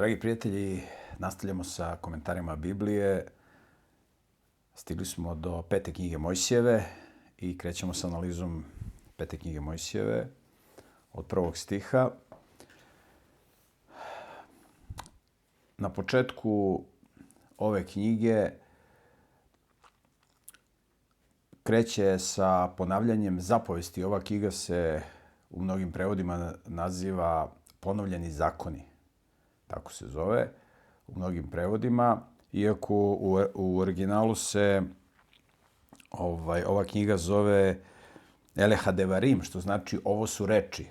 Dragi prijatelji, nastavljamo sa komentarima Biblije. Stigli smo do pete knjige Mojsijeve i krećemo sa analizom pete knjige Mojsijeve od prvog stiha. Na početku ove knjige kreće sa ponavljanjem zapovesti. Ova knjiga se u mnogim prevodima naziva ponovljeni zakoni tako se zove u mnogim prevodima, iako u, u originalu se ovaj, ova knjiga zove Eleha Devarim, što znači ovo su reči.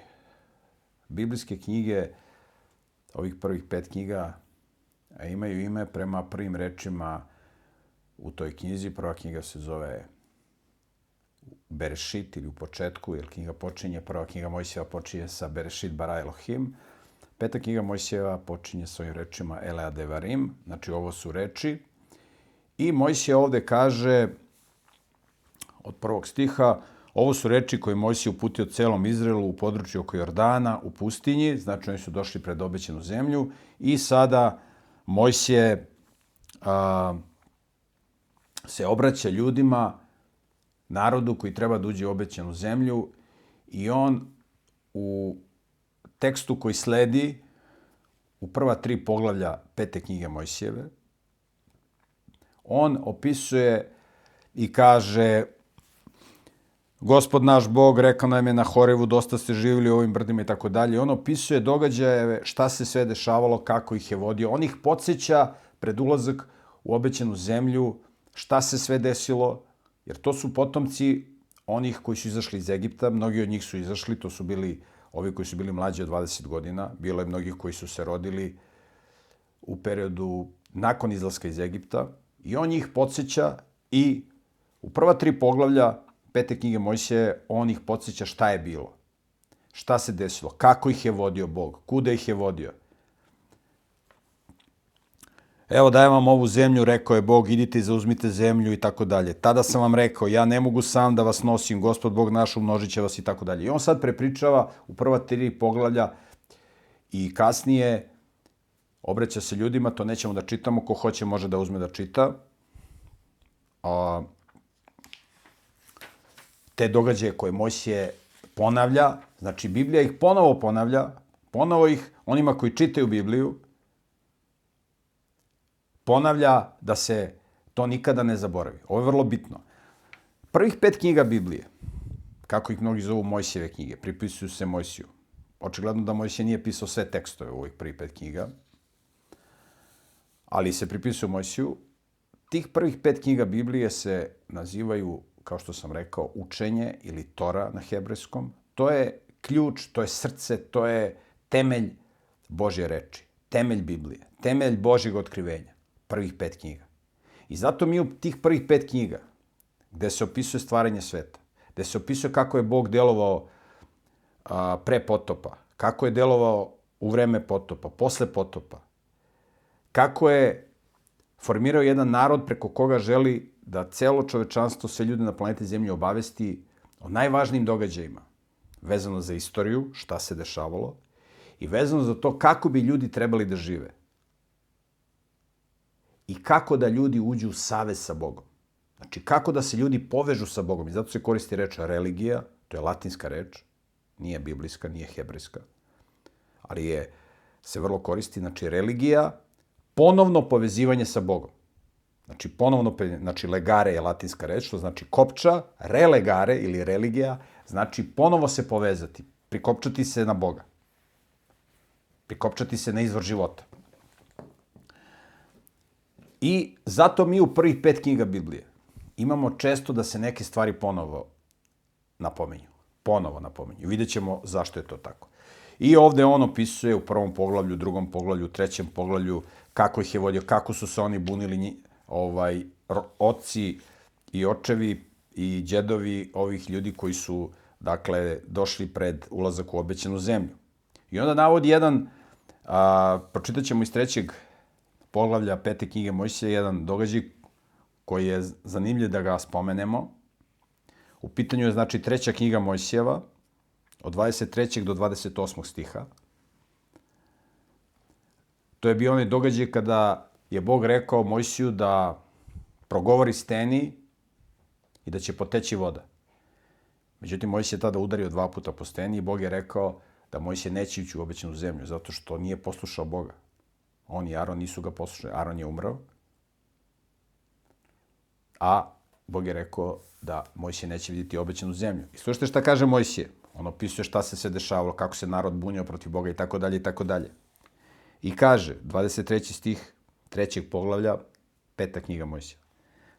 Biblijske knjige, ovih prvih pet knjiga, imaju ime prema prvim rečima u toj knjizi. Prva knjiga se zove Berešit ili u početku, jer knjiga počinje, prva knjiga Mojsijeva počinje sa Berešit bara Elohim, Peta knjiga Mojsijeva počinje svojim rečima Elea Devarim, znači ovo su reči. I Mojsije ovde kaže od prvog stiha, ovo su reči koje Mojsije uputio celom Izraelu u području oko Jordana, u pustinji, znači oni su došli pred obećanu zemlju i sada Mojsije a, se obraća ljudima, narodu koji treba da uđe u obećanu zemlju i on u tekstu koji sledi u prva tri poglavlja pete knjige Mojsijeve, on opisuje i kaže Gospod naš Bog rekao nam je na Horevu, dosta ste živjeli u ovim brdima i tako dalje. On opisuje događaje, šta se sve dešavalo, kako ih je vodio. On ih podsjeća pred ulazak u obećanu zemlju, šta se sve desilo, jer to su potomci onih koji su izašli iz Egipta. Mnogi od njih su izašli, to su bili ovi koji su bili mlađi od 20 godina, bilo je mnogih koji su se rodili u periodu nakon izlaska iz Egipta i on njih podsjeća i u prva tri poglavlja pete knjige Mojsije on ih podsjeća šta je bilo, šta se desilo, kako ih je vodio Bog, kuda ih je vodio. Evo dajem vam ovu zemlju, rekao je Bog, idite i zauzmite zemlju i tako dalje. Tada sam vam rekao, ja ne mogu sam da vas nosim, gospod Bog naš umnožit će vas i tako dalje. I on sad prepričava u prva tri poglavlja i kasnije obraća se ljudima, to nećemo da čitamo, ko hoće može da uzme da čita. A, te događaje koje Mojsije ponavlja, znači Biblija ih ponovo ponavlja, ponovo ih onima koji čitaju Bibliju, ponavlja da se to nikada ne zaboravi. Ovo je vrlo bitno. Prvih pet knjiga Biblije, kako ih mnogi zovu Mojsijeve knjige, pripisuju se Mojsiju. Očigledno da Mojsije nije pisao sve tekstove u ovih prvih pet knjiga, ali se pripisuju Mojsiju. Tih prvih pet knjiga Biblije se nazivaju, kao što sam rekao, učenje ili Tora na hebrejskom. To je ključ, to je srce, to je temelj Božje reči, temelj Biblije, temelj Božjeg otkrivenja prvih pet knjiga. I zato mi u tih prvih pet knjiga, gde se opisuje stvaranje sveta, gde se opisuje kako je Bog delovao a, pre potopa, kako je delovao u vreme potopa, posle potopa, kako je formirao jedan narod preko koga želi da celo čovečanstvo, sve ljude na planeti Zemlji obavesti o najvažnijim događajima, vezano za istoriju, šta se dešavalo, i vezano za to kako bi ljudi trebali da žive i kako da ljudi uđu u savez sa Bogom. Znači, kako da se ljudi povežu sa Bogom. I zato se koristi reč religija, to je latinska reč, nije biblijska, nije hebrejska, ali je, se vrlo koristi, znači, religija, ponovno povezivanje sa Bogom. Znači, ponovno, znači, legare je latinska reč, što znači kopča, relegare ili religija, znači ponovo se povezati, prikopčati se na Boga. Prikopčati se na izvor života. I zato mi u prvih pet knjiga Biblije imamo često da se neke stvari ponovo napominju. Ponovo napominju. Vidjet ćemo zašto je to tako. I ovde on opisuje u prvom poglavlju, drugom poglavlju, trećem poglavlju kako ih je vodio, kako su se oni bunili ovaj, oci i očevi i džedovi ovih ljudi koji su dakle, došli pred ulazak u obećanu zemlju. I onda navodi jedan, a, pročitat ćemo iz trećeg poglavlja pete knjige Mojsije jedan događaj koji je zanimljiv da ga spomenemo. U pitanju je znači treća knjiga Mojsijeva od 23. do 28. stiha. To je bio onaj događaj kada je Bog rekao Mojsiju da progovori steni i da će poteći voda. Međutim, Mojsije je tada udario dva puta po steni i Bog je rekao da Mojsije neće ići u obećanu zemlju, zato što nije poslušao Boga. On i Aron nisu ga poslušali. Aron je umrao, a Bog je rekao da Mojsije neće vidjeti obećanu zemlju. I slušajte šta kaže Mojsije. On opisuje šta se sve dešavalo, kako se narod bunio protiv Boga i tako dalje i tako dalje. I kaže, 23. stih trećeg poglavlja, peta knjiga Mojsija.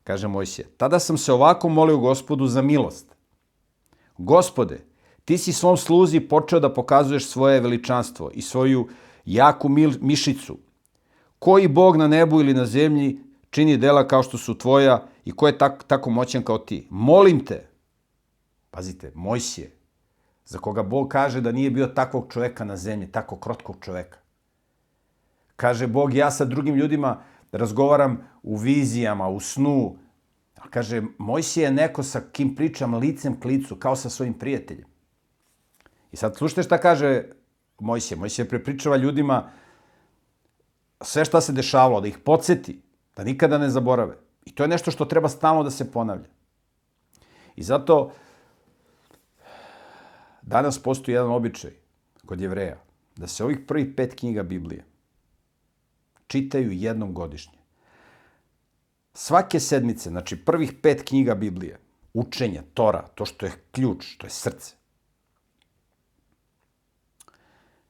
Kaže Mojsije, tada sam se ovako molio gospodu za milost. Gospode, ti si svom sluzi počeo da pokazuješ svoje veličanstvo i svoju jaku mišicu. Koji Bog na nebu ili na zemlji čini dela kao što su tvoja i ko je tak, tako moćan kao ti? Molim te, pazite, Mojsije, za koga Bog kaže da nije bio takvog čoveka na zemlji, tako krotkog čoveka. Kaže Bog, ja sa drugim ljudima razgovaram u vizijama, u snu. A kaže, Mojsije je neko sa kim pričam licem k licu, kao sa svojim prijateljem. I sad slušajte šta kaže Mojsije. Mojsije prepričava ljudima sve šta se dešavalo, da ih podsjeti, da nikada ne zaborave. I to je nešto što treba stalno da se ponavlja. I zato danas postoji jedan običaj kod jevreja, da se ovih prvih pet knjiga Biblije čitaju jednom godišnje. Svake sedmice, znači prvih pet knjiga Biblije, učenje, Tora, to što je ključ, to je srce,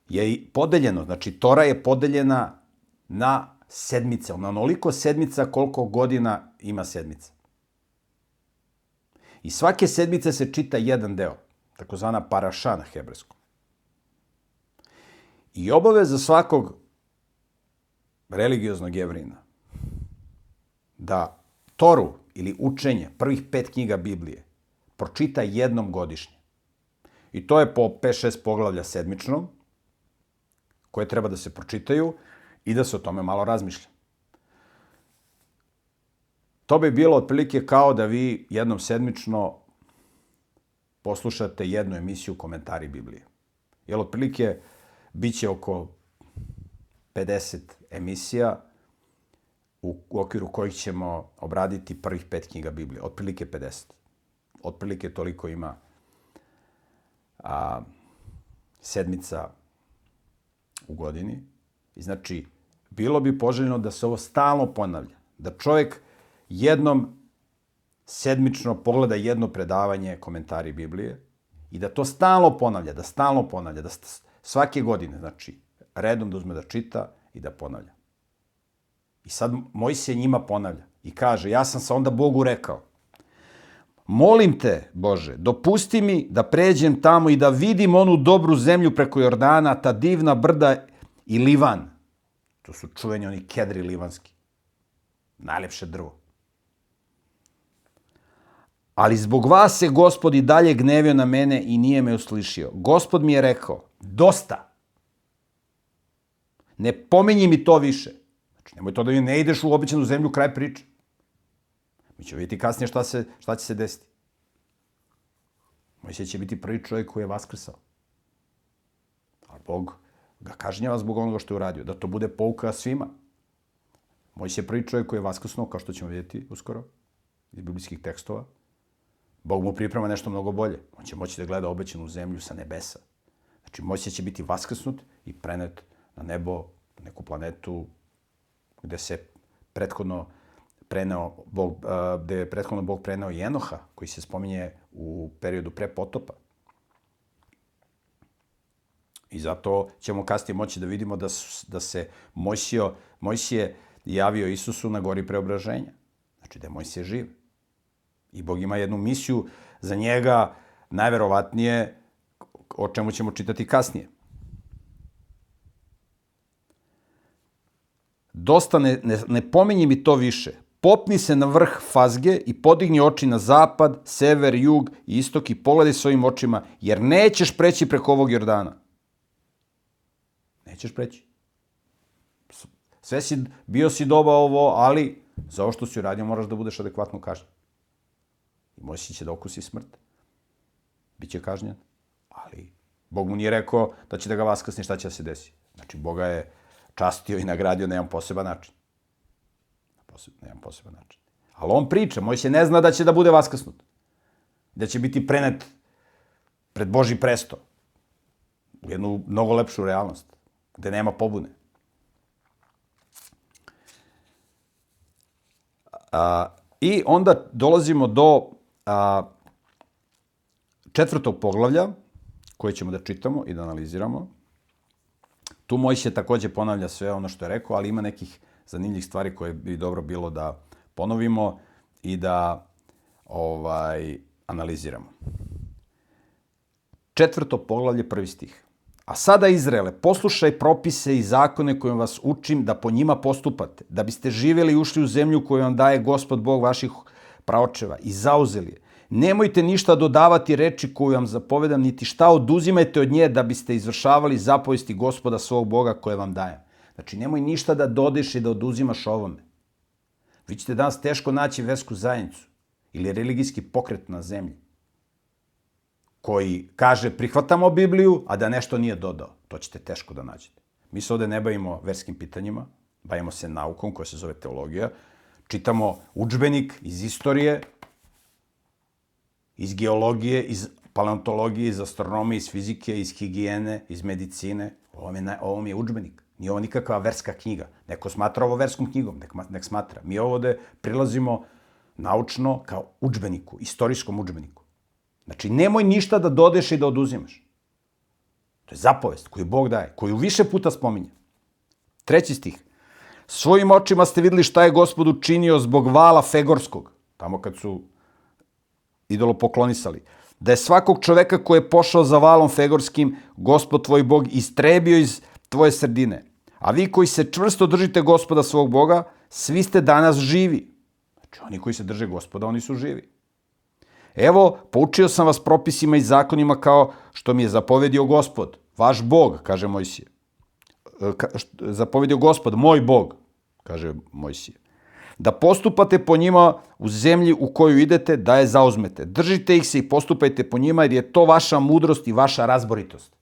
je podeljeno, znači Tora je podeljena na sedmice, na onoliko sedmica koliko godina ima sedmica. I svake sedmice se čita jedan deo, takozvana paraša na hebrejskom. I obaveza svakog religioznog jevrina da Toru ili učenje prvih pet knjiga Biblije pročita jednom godišnje. I to je po 5-6 poglavlja sedmično, koje treba da se pročitaju i da se o tome malo razmišlja. To bi bilo otprilike kao da vi jednom sedmično poslušate jednu emisiju komentari Biblije. Jer otprilike biće oko 50 emisija u okviru kojih ćemo obraditi prvih pet knjiga Biblije. Otprilike 50. Otprilike toliko ima a, sedmica u godini. I znači, bilo bi poželjno da se ovo stalno ponavlja. Da čovjek jednom sedmično pogleda jedno predavanje komentari Biblije i da to stalno ponavlja, da stalno ponavlja, da svake godine, znači, redom da uzme da čita i da ponavlja. I sad Mojsije njima ponavlja i kaže, ja sam sa onda Bogu rekao, molim te, Bože, dopusti mi da pređem tamo i da vidim onu dobru zemlju preko Jordana, ta divna brda i Livan. To su čuveni oni kedri livanski. Najlepše drvo. Ali zbog vas se gospod i dalje gnevio na mene i nije me uslišio. Gospod mi je rekao, dosta. Ne pomenji mi to više. Znači, nemoj to da mi ne ideš u običanu zemlju kraj priče. Mi ćemo vidjeti kasnije šta, se, šta će se desiti. Mojsije će biti prvi čovjek koji je vaskrsao. A Bog ga kažnjava zbog onoga što je uradio. Da to bude pouka svima. Mojsije je prvi čovjek koji je vaskrsnuo, kao što ćemo vidjeti uskoro, iz biblijskih tekstova. Bog mu priprema nešto mnogo bolje. On će moći da gleda obećanu zemlju sa nebesa. Znači, Mojsije će biti vaskrsnut i prenet na nebo, na neku planetu gde se prethodno preneo Bog, gde je prethodno Bog preneo Jenoha, koji se spominje u periodu pre potopa. I zato ćemo kasnije moći da vidimo da, su, da se Mojsio, Mojsije javio Isusu na gori preobraženja. Znači da je Mojsije živ. I Bog ima jednu misiju za njega, najverovatnije, o čemu ćemo čitati kasnije. Dosta ne, ne, ne pominji mi to više. Popni se na vrh fazge i podigni oči na zapad, sever, jug i istok i pogledaj svojim očima, jer nećeš preći preko ovog Jordana. Nećeš preći. Sve si, bio si doba ovo, ali za ovo što si uradio moraš da budeš adekvatno kažnjen. I moći će da okusi smrt. Biće kažnjen. Ali Bog mu nije rekao da će da ga vaskasni šta će da se desi. Znači, Boga je častio i nagradio na jedan poseban način. Na jedan poseban način. Ali on priča, moj se ne zna da će da bude vaskrsnut. Da će biti prenet pred Boži presto. U jednu mnogo lepšu realnost, gde nema pobune. A, I onda dolazimo do a, četvrtog poglavlja, koje ćemo da čitamo i da analiziramo. Tu Mojsije takođe ponavlja sve ono što je rekao, ali ima nekih zanimljivih stvari koje bi dobro bilo da ponovimo i da ovaj analiziramo. Četvrto poglavlje, prvi stih. A sada, Izraele, poslušaj propise i zakone kojim vas učim da po njima postupate, da biste živjeli i ušli u zemlju koju vam daje gospod Bog vaših praočeva i zauzeli je. Nemojte ništa dodavati reči koju vam zapovedam, niti šta oduzimajte od nje da biste izvršavali zapovesti gospoda svog Boga koje vam dajem. Znači, nemoj ništa da dodeš i da oduzimaš ovome. Vi ćete danas teško naći versku zajednicu ili religijski pokret na zemlji koji kaže prihvatamo Bibliju, a da nešto nije dodao. To ćete teško da nađete. Mi se ovde ne bavimo verskim pitanjima, bavimo se naukom koja se zove teologija, čitamo učbenik iz istorije, iz geologije, iz paleontologije, iz astronomije, iz fizike, iz higijene, iz medicine. Ovo mi je, ovo je učbenik. Nije ovo nikakva verska knjiga. Neko smatra ovo verskom knjigom, nek, nek smatra. Mi ovde prilazimo naučno kao učbeniku, istorijskom učbeniku. Znači, nemoj ništa da dodeš i da oduzimaš. To je zapovest koju Bog daje, koju više puta spominje. Treći stih. Svojim očima ste videli šta je gospod učinio zbog vala Fegorskog, tamo kad su idolo poklonisali. Da je svakog čoveka koji je pošao za valom Fegorskim, gospod tvoj Bog istrebio iz tvoje sredine. A vi koji se čvrsto držite gospoda svog Boga, svi ste danas živi. Znači, oni koji se drže gospoda, oni su živi. Evo, poučio sam vas propisima i zakonima kao što mi je zapovedio gospod, vaš Bog, kaže Mojsije. E, zapovedio gospod, moj Bog, kaže Mojsije. Da postupate po njima u zemlji u koju idete, da je zauzmete. Držite ih se i postupajte po njima jer je to vaša mudrost i vaša razboritost.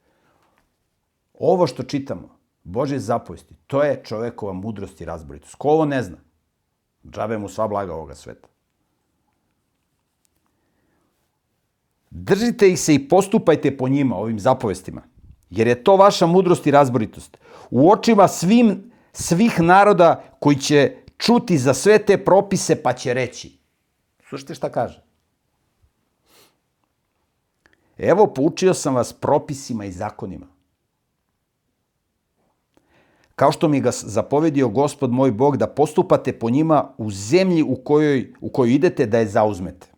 Ovo što čitamo, Bože zapovesti, to je čovekova mudrost i razboritost. Ko ovo ne zna? Džabe mu sva blaga ovoga sveta. Držite ih se i postupajte po njima, ovim zapovestima, jer je to vaša mudrost i razboritost. U očima svim, svih naroda koji će čuti za sve te propise pa će reći. Slušajte šta kaže. Evo, poučio sam vas propisima i zakonima. Kao što mi ga zapovedio gospod moj Bog da postupate po njima u zemlji u kojoj, u kojoj idete da je zauzmete.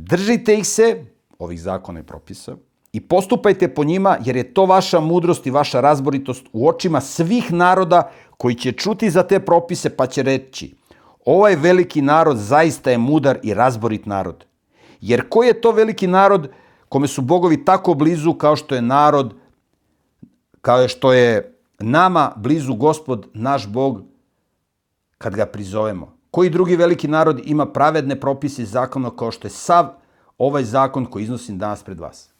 Držite ih se, ovih zakona i propisa, i postupajte po njima, jer je to vaša mudrost i vaša razboritost u očima svih naroda koji će čuti za te propise pa će reći ovaj veliki narod zaista je mudar i razborit narod. Jer ko je to veliki narod kome su bogovi tako blizu kao što je narod, kao što je nama blizu gospod, naš bog, kad ga prizovemo. Koji drugi veliki narod ima pravedne propise i zakona kao što je sav ovaj zakon koji iznosim danas pred vas?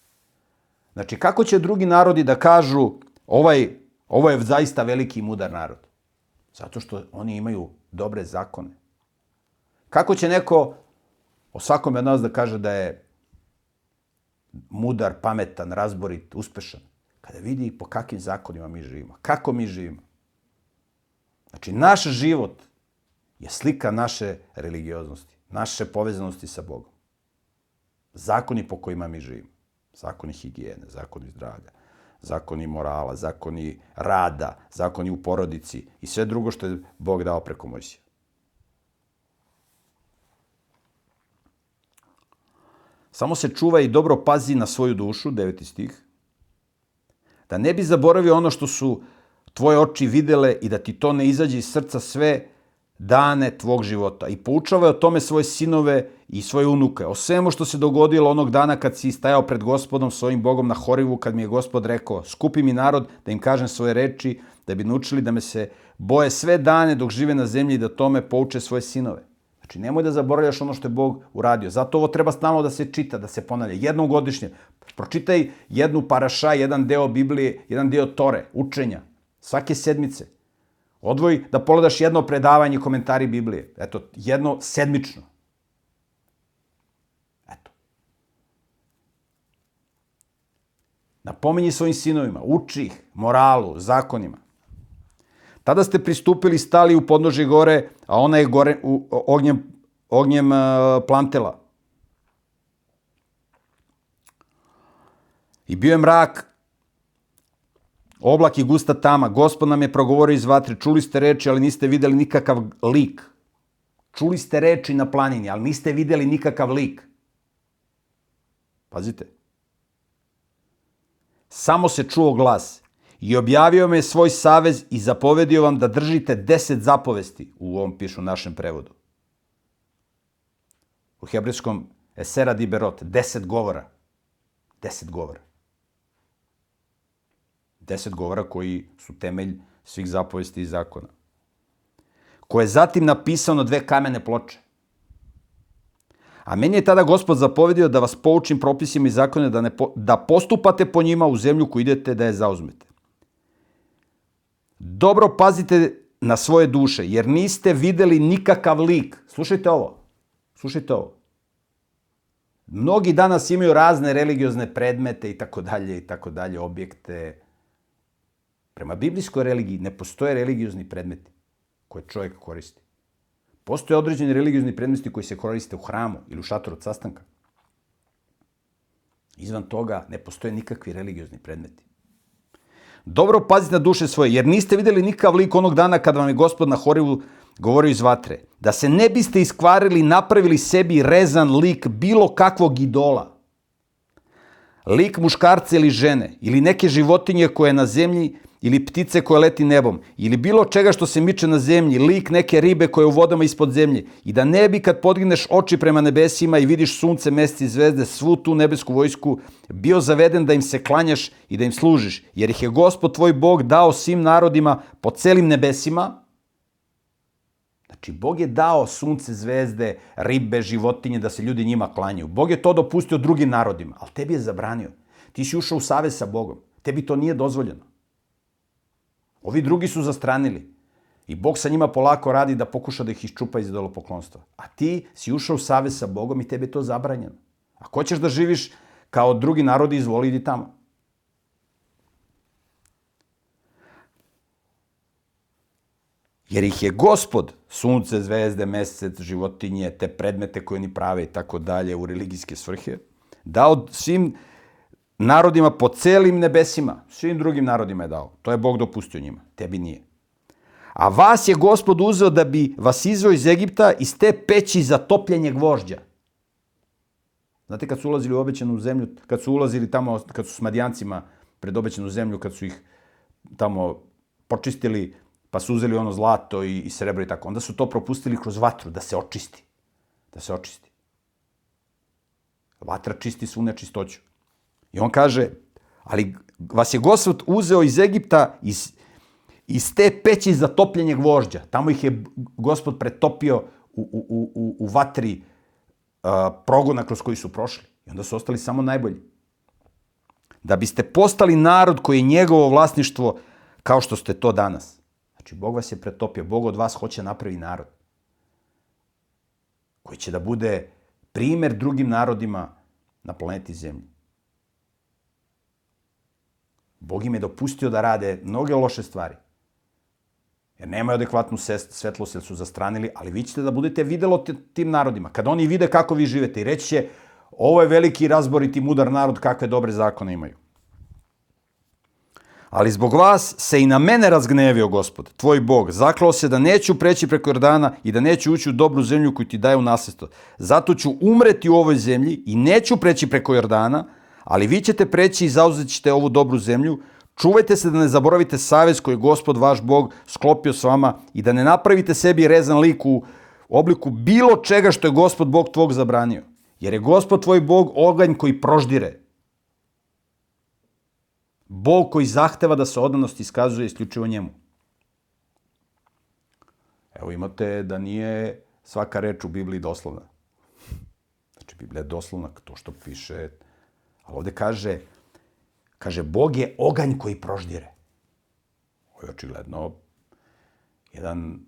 Znači, kako će drugi narodi da kažu ovaj, ovo je zaista veliki i mudar narod? Zato što oni imaju dobre zakone. Kako će neko o svakom od nas da kaže da je mudar, pametan, razborit, uspešan? Kada vidi po kakvim zakonima mi živimo. Kako mi živimo. Znači, naš život je slika naše religioznosti, naše povezanosti sa Bogom. Zakoni po kojima mi živimo. Zakoni higijene, zakoni zdravlja, zakoni morala, zakoni rada, zakoni u porodici i sve drugo što je Bog dao preko Mojsija. Samo se čuva i dobro pazi na svoju dušu, deveti stih, da ne bi zaboravio ono što su tvoje oči videle i da ti to ne izađe iz srca sve dane tvog života i poučavaj o tome svoje sinove i svoje unuke, o svemu što se dogodilo onog dana kad si stajao pred gospodom, svojim Bogom na Horivu, kad mi je gospod rekao, skupi mi narod da im kažem svoje reči, da bi naučili da me se boje sve dane dok žive na zemlji i da tome pouče svoje sinove. Znači, nemoj da zaboravljaš ono što je Bog uradio. Zato ovo treba stalno da se čita, da se ponavlja. Jednom godišnje. Pročitaj jednu paraša, jedan deo Biblije, jedan deo Tore, učenja. Svake sedmice. Odvoj da pogledaš jedno predavanje komentari Biblije. Eto, jedno sedmično. Eto. Napominji svojim sinovima, uči ih, moralu, zakonima. Tada ste pristupili, stali u podnožje gore, a ona je gore u ognjem, ognjem uh, plantela. I bio je mrak, oblak i gusta tama. Gospod nam je progovorio iz vatre. Čuli ste reči, ali niste videli nikakav lik. Čuli ste reči na planini, ali niste videli nikakav lik. Pazite. Samo se čuo glas i objavio me svoj savez i zapovedio vam da držite deset zapovesti, u ovom pišu našem prevodu. U hebrejskom Esera di Berot, deset govora. Deset govora. Deset govora koji su temelj svih zapovesti i zakona. Koje je zatim napisao na dve kamene ploče. A meni je tada gospod zapovedio da vas poučim propisima i zakone da, ne po, da postupate po njima u zemlju koju idete da je zauzmete. Dobro pazite na svoje duše, jer niste videli nikakav lik. Slušajte ovo. Slušajte ovo. Mnogi danas imaju razne religiozne predmete i tako dalje i tako dalje, objekte. Prema biblijskoj religiji ne postoje religiozni predmeti koje čovjek koristi. Postoje određeni religiozni predmeti koji se koriste u hramu ili u šatoru od sastanka. Izvan toga ne postoje nikakvi religiozni predmeti. Dobro pazite na duše svoje, jer niste videli nikakav lik onog dana kada vam je gospod na Horivu govorio iz vatre. Da se ne biste iskvarili, napravili sebi rezan lik bilo kakvog idola. Lik muškarca ili žene, ili neke životinje koje je na zemlji, ili ptice koje leti nebom, ili bilo čega što se miče na zemlji, lik neke ribe koje je u vodama ispod zemlje, i da ne bi kad podigneš oči prema nebesima i vidiš sunce, meseci i zvezde, svu tu nebesku vojsku, bio zaveden da im se klanjaš i da im služiš, jer ih je gospod tvoj Bog dao svim narodima po celim nebesima, Znači, Bog je dao sunce, zvezde, ribe, životinje, da se ljudi njima klanjaju. Bog je to dopustio drugim narodima, ali tebi je zabranio. Ti si ušao u savez sa Bogom. Tebi to nije dozvoljeno. Ovi drugi su zastranili. I Bog sa njima polako radi da pokuša da ih iščupa iz idolopoklonstva. A ti si ušao u savez sa Bogom i tebi je to zabranjeno. Ako hoćeš da živiš kao drugi narodi, izvoli idi tamo. Jer ih je gospod, sunce, zvezde, mesec, životinje, te predmete koje oni prave i tako dalje u religijske svrhe, dao svim narodima po celim nebesima, svim drugim narodima je dao. To je Bog dopustio njima, tebi nije. A vas je gospod uzeo da bi vas izveo iz Egipta iz te peći za topljenje gvožđa. Znate kad su ulazili u obećanu zemlju, kad su ulazili tamo, kad su s Madijancima pred obećanu zemlju, kad su ih tamo počistili, pa su uzeli ono zlato i, i srebro i tako, onda su to propustili kroz vatru, da se očisti. Da se očisti. Vatra čisti svu nečistoću. I on kaže, ali vas je Gospod uzeo iz Egipta, iz, iz te peći za topljenje gvožđa. Tamo ih je Gospod pretopio u, u, u, u vatri uh, progona kroz koji su prošli. I onda su ostali samo najbolji. Da biste postali narod koji je njegovo vlasništvo kao što ste to danas. Znači, Bog vas je pretopio. Bog od vas hoće napravi narod. Koji će da bude primer drugim narodima na planeti Zemlji. Bog im je dopustio da rade mnoge loše stvari. Jer nemaju adekvatnu svetlost, jer su zastranili, ali vi ćete da budete videlo tim narodima. Kad oni vide kako vi živete i reći će, ovo je veliki razboriti mudar narod, kakve dobre zakone imaju. Ali zbog vas se i na mene razgnevio gospod, tvoj Bog. Zaklao se da neću preći preko Jordana i da neću ući u dobru zemlju koju ti daje u nasljedstvo. Zato ću umreti u ovoj zemlji i neću preći preko Jordana, ali vi ćete preći i zauzet ćete ovu dobru zemlju, čuvajte se da ne zaboravite savez koji je gospod vaš Bog sklopio s vama i da ne napravite sebi rezan lik u obliku bilo čega što je gospod Bog tvog zabranio. Jer je gospod tvoj Bog oganj koji proždire. Bog koji zahteva da se odanost iskazuje isključivo njemu. Evo imate da nije svaka reč u Bibliji doslovna. Znači, Biblija je doslovna, to što piše Ali ovde kaže, kaže, Bog je oganj koji proždire. Ovo je očigledno jedan,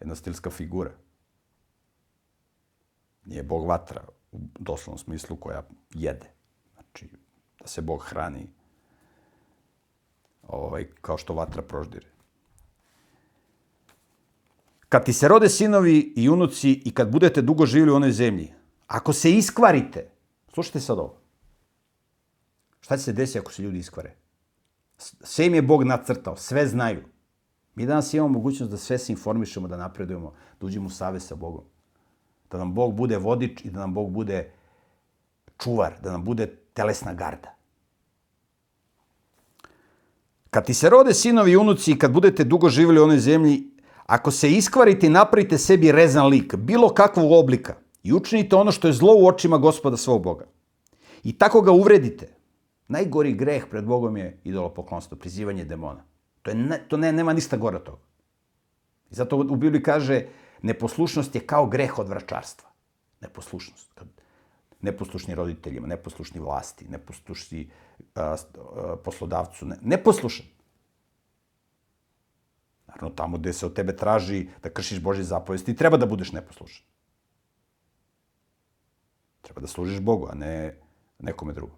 jedna stilska figura. Nije Bog vatra u doslovnom smislu koja jede. Znači, da se Bog hrani ovaj, kao što vatra proždire. Kad ti se rode sinovi i unuci i kad budete dugo živjeli u onoj zemlji, ako se iskvarite, slušajte sad ovo, šta će se desiti ako se ljudi iskvare? Sve im je Bog nacrtao, sve znaju. Mi danas imamo mogućnost da sve se informišemo, da napredujemo, da uđemo u savez sa Bogom. Da nam Bog bude vodič i da nam Bog bude čuvar, da nam bude telesna garda. Kad ti se rode sinovi i unuci i kad budete dugo živjeli u onoj zemlji, ako se iskvarite i napravite sebi rezan lik, bilo kakvog oblika, i učinite ono što je zlo u očima gospoda svog Boga, i tako ga uvredite, najgori greh pred Bogom je idolopoklonstvo, prizivanje demona. To, je ne, to ne, nema ništa gore toga. I zato u Bibliji kaže, neposlušnost je kao greh od vračarstva. Neposlušnost. Kad neposlušni roditeljima, neposlušni vlasti, neposlušni poslodavcu, ne, neposlušan. Naravno, tamo gde se od tebe traži da kršiš Božje zapovesti, treba da budeš neposlušan. Treba da služiš Bogu, a ne nekome drugom.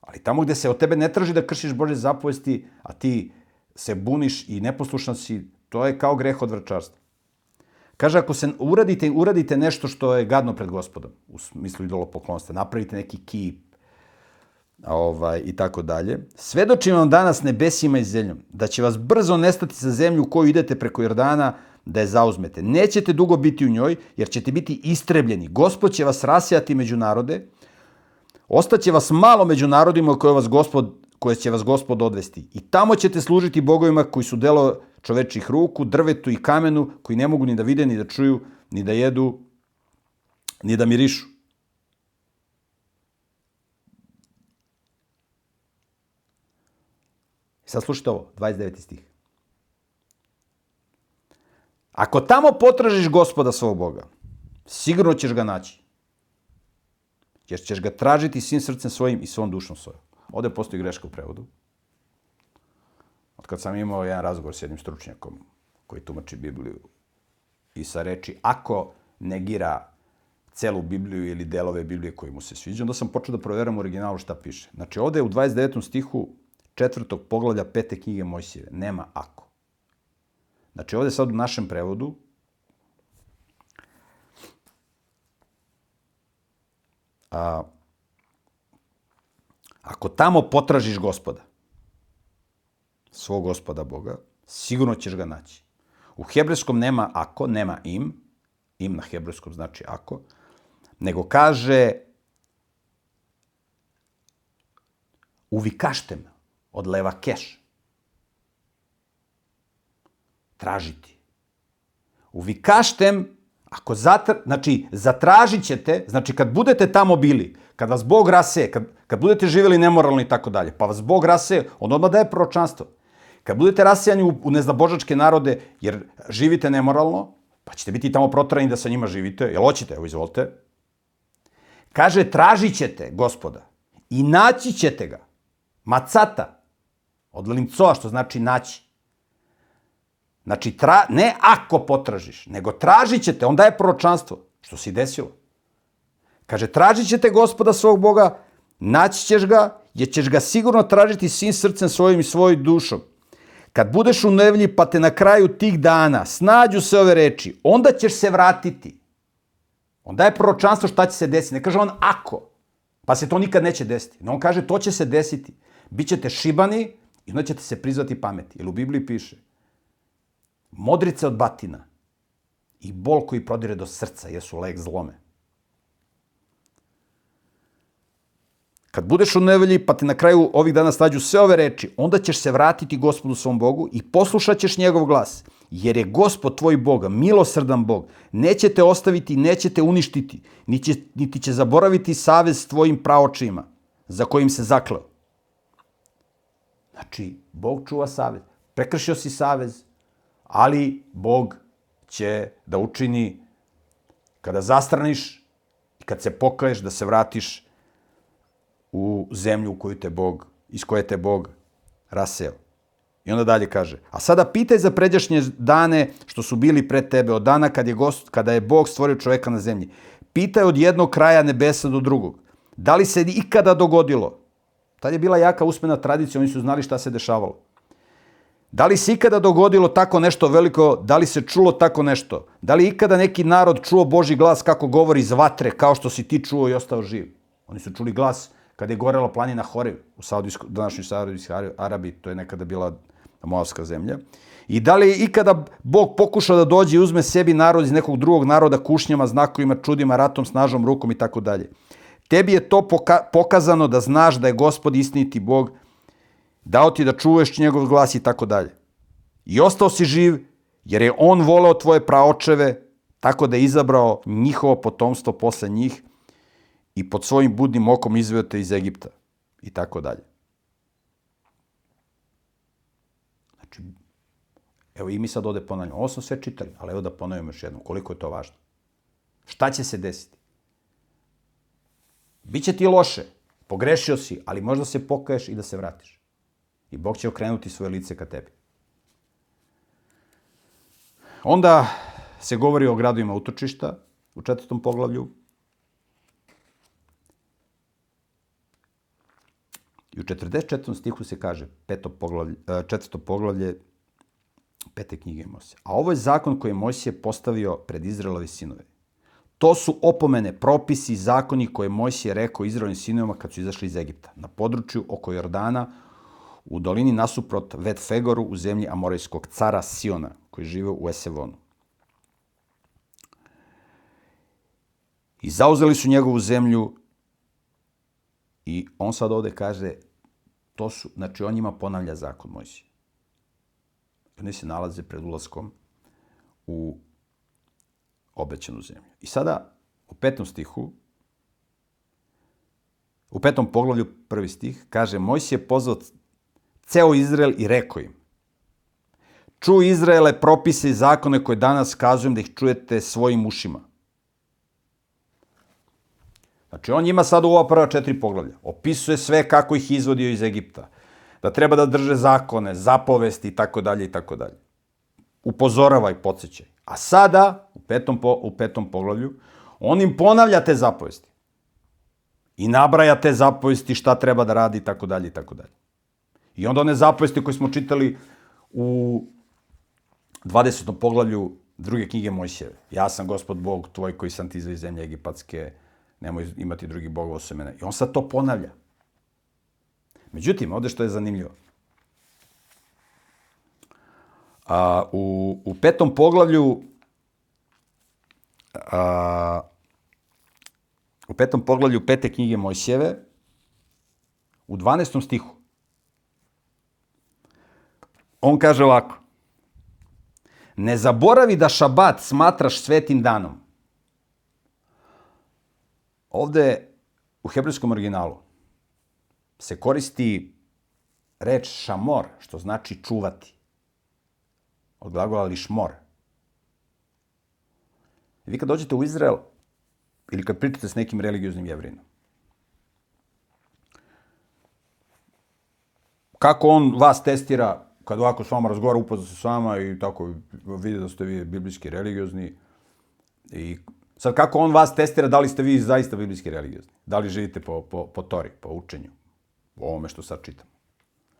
Ali tamo gde se od tebe ne traži da kršiš Božje zapovesti, a ti se buniš i neposlušan si, to je kao greh od vrčarstva. Kaže, ako se uradite, uradite nešto što je gadno pred gospodom, u smislu idolopoklonstva, napravite neki kip, ovaj, i tako dalje, svedočim vam danas nebesima i zemljom, da će vas brzo nestati sa zemlju u koju idete preko Jordana, da je zauzmete. Nećete dugo biti u njoj, jer ćete biti istrebljeni. Gospod će vas rasijati među narode, ostaće vas malo među narodima koje, vas gospod, koje će vas gospod odvesti. I tamo ćete služiti bogovima koji su delo čovečih ruku, drvetu i kamenu, koji ne mogu ni da vide, ni da čuju, ni da jedu, ni da mirišu. Sad slušajte ovo, 29. stih. Ako tamo potražiš gospoda svog Boga, sigurno ćeš ga naći. Jer ćeš ga tražiti svim srcem svojim i svom dušom svojom. Ovde postoji greška u prevodu. Od kad sam imao jedan razgovor s jednim stručnjakom koji tumači Bibliju i sa reči ako negira celu Bibliju ili delove Biblije koji mu se sviđa, onda sam počeo da proveram u originalu šta piše. Znači ovde u 29. stihu četvrtog poglavlja pete knjige Mojsijeve. Nema ako. Znači ovde sad u našem prevodu a, ako tamo potražiš gospoda, svog gospoda Boga, sigurno ćeš ga naći. U hebrejskom nema ako, nema im, im na hebrejskom znači ako, nego kaže uvikaštem od leva keš. Tražiti. Uvikaštem, ako zatr... znači, zatražit ćete, znači kad budete tamo bili, kad vas Bog rase, kad, kad budete živjeli nemoralno i tako dalje, pa vas Bog rase, on odmah daje proročanstvo. Kad budete rasijani u, u neznabožačke narode, jer živite nemoralno, pa ćete biti tamo protrani da sa njima živite, jel hoćete, evo izvolite. Kaže, tražit ćete gospoda i naći ćete ga. Macata, od lincoa, što znači naći. Znači, tra, ne ako potražiš, nego tražit ćete, onda je proročanstvo, što si desilo. Kaže, tražit ćete gospoda svog Boga, naći ćeš ga, jer ćeš ga sigurno tražiti svim srcem svojim i svojoj dušom. Kad budeš u nevlji, pa te na kraju tih dana snađu se ove reči, onda ćeš se vratiti. Onda je proročanstvo šta će se desiti. Ne kaže on ako, pa se to nikad neće desiti. No on kaže to će se desiti. Bićete šibani i onda ćete se prizvati pameti. Jer u Bibliji piše modrice od batina i bol koji prodire do srca jesu lek zlome. Kad budeš u nevelji, pa te na kraju ovih dana stađu sve ove reči, onda ćeš se vratiti gospodu svom Bogu i poslušat ćeš njegov glas. Jer je gospod tvoj Bog, milosrdan Bog, neće te ostaviti, neće te uništiti, niti će, niti će zaboraviti savez s tvojim praočima, za kojim se zakleo. Znači, Bog čuva savez. Prekršio si savez, ali Bog će da učini kada zastraniš i kad se pokaješ da se vratiš u zemlju u koju te Bog, iz koje te Bog raseo. I onda dalje kaže, a sada pitaj za pređašnje dane što su bili pred tebe, od dana kad je, gost, kada je Bog stvorio čoveka na zemlji. Pitaj od jednog kraja nebesa do drugog. Da li se ikada dogodilo? Tad je bila jaka usmena tradicija, oni su znali šta se dešavalo. Da li se ikada dogodilo tako nešto veliko, da li se čulo tako nešto? Da li ikada neki narod čuo Boži glas kako govori iz vatre, kao što si ti čuo i ostao živ? Oni su čuli glas kada je gorela planina Horev u Saudijsko, današnjoj Saudijskoj Arabiji, to je nekada bila Moavska zemlja. I da li je ikada Bog pokušao da dođe i uzme sebi narod iz nekog drugog naroda kušnjama, znakovima, čudima, ratom, snažom, rukom i tako dalje. Tebi je to poka pokazano da znaš da je gospod istiniti Bog, dao ti da čuješ njegov glas i tako dalje. I ostao si živ, jer je on voleo tvoje praočeve, tako da je izabrao njihovo potomstvo posle njih i pod svojim budnim okom izveo te iz Egipta i tako dalje. Znači, evo i mi sad ovde ponavljamo. Ovo smo sve čitali, ali evo da ponavljamo još jednom. Koliko je to važno. Šta će se desiti? Biće ti loše, pogrešio si, ali možda se pokaješ i da se vratiš. I Bog će okrenuti svoje lice ka tebi. Onda se govori o gradovima utočišta u četvrtom poglavlju. I u 44. stihu se kaže, peto poglavlje, e, četvrto poglavlje pete knjige Mojsije. A ovo je zakon koji je Mojsije postavio pred Izraelovi sinove. To su opomene, propisi i zakoni koje Mojsije rekao Izraelovim sinovima kad su izašli iz Egipta, na području oko Jordana, u dolini nasuprot Vetfegoru u zemlji Amorejskog cara Siona, koji žive u Esevonu. I zauzeli su njegovu zemlju i on sad ovde kaže, to su, znači on njima ponavlja zakon Mojsije. Oni se nalaze pred ulaskom u obećanu zemlju. I sada, u petom stihu, u petom poglavlju, prvi stih, kaže, Mojsije pozvao ceo Izrael i rekao im, ču Izraele propise i zakone koje danas kazujem da ih čujete svojim ušima. Znači, on njima sad u ova prva četiri poglavlja opisuje sve kako ih izvodio iz Egipta, da treba da drže zakone, zapovesti i tako dalje i tako dalje. Upozorava i podsjećaj. A sada, u petom, po, u petom poglavlju, on im ponavlja te zapovesti. I nabraja te zapovesti šta treba da radi i tako dalje i tako dalje. I onda one zapovesti koje smo čitali u 20. poglavlju druge knjige Mojsijeve. Ja sam gospod Bog tvoj koji sam ti izveo iz zemlje Egipatske, nemoj imati drugi bog osim mene. I on sad to ponavlja. Međutim, ovde što je zanimljivo. A, u, u petom poglavlju a, u petom poglavlju pete knjige Mojsijeve u 12. stihu On kaže ovako. Ne zaboravi da šabat smatraš svetim danom. Ovde u hebrejskom originalu se koristi reč šamor, što znači čuvati. Od glagola lišmor. I vi kad dođete u Izrael, ili kad pričate s nekim religioznim jevrinom, kako on vas testira kad ovako s vama razgovara, upozna se s vama i tako vidi da ste vi biblijski religiozni. I sad kako on vas testira da li ste vi zaista biblijski religiozni? Da li živite po, po, po tori, po učenju, o ovome što sad čitam?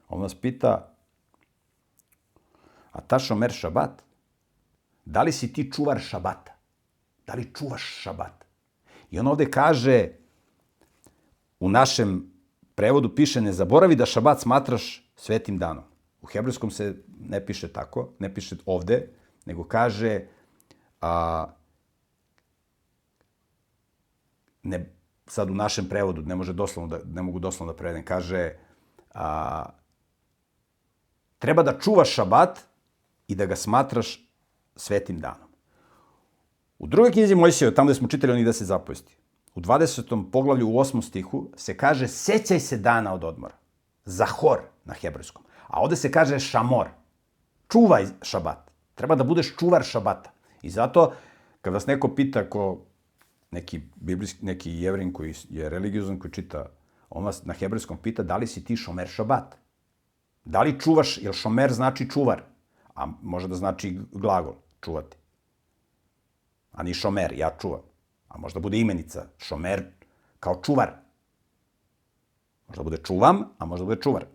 On vas pita, a ta šomer šabat, da li si ti čuvar šabata? Da li čuvaš šabat? I on ovde kaže, u našem prevodu piše, ne zaboravi da šabat smatraš svetim danom. U hebrejskom se ne piše tako, ne piše ovde, nego kaže a, ne, sad u našem prevodu, ne može doslovno da, ne mogu doslovno da prevedem, kaže a, treba da čuvaš šabat i da ga smatraš svetim danom. U drugoj knjizi Mojsijeva, tamo gde smo čitali onih deset zapovesti, u 20. poglavlju u 8. stihu se kaže sećaj se dana od odmora. Zahor na hebrejskom. A ovde se kaže šamor. Čuvaj šabat. Treba da budeš čuvar šabata. I zato, kad vas neko pita ko neki, biblijski, neki jevrin koji je religiozan, koji čita, on vas na hebrejskom pita da li si ti šomer šabat. Da li čuvaš, jer šomer znači čuvar, a može da znači glagol, čuvati. A ni šomer, ja čuvam. A možda bude imenica, šomer kao čuvar. Možda bude čuvam, a možda bude čuvar.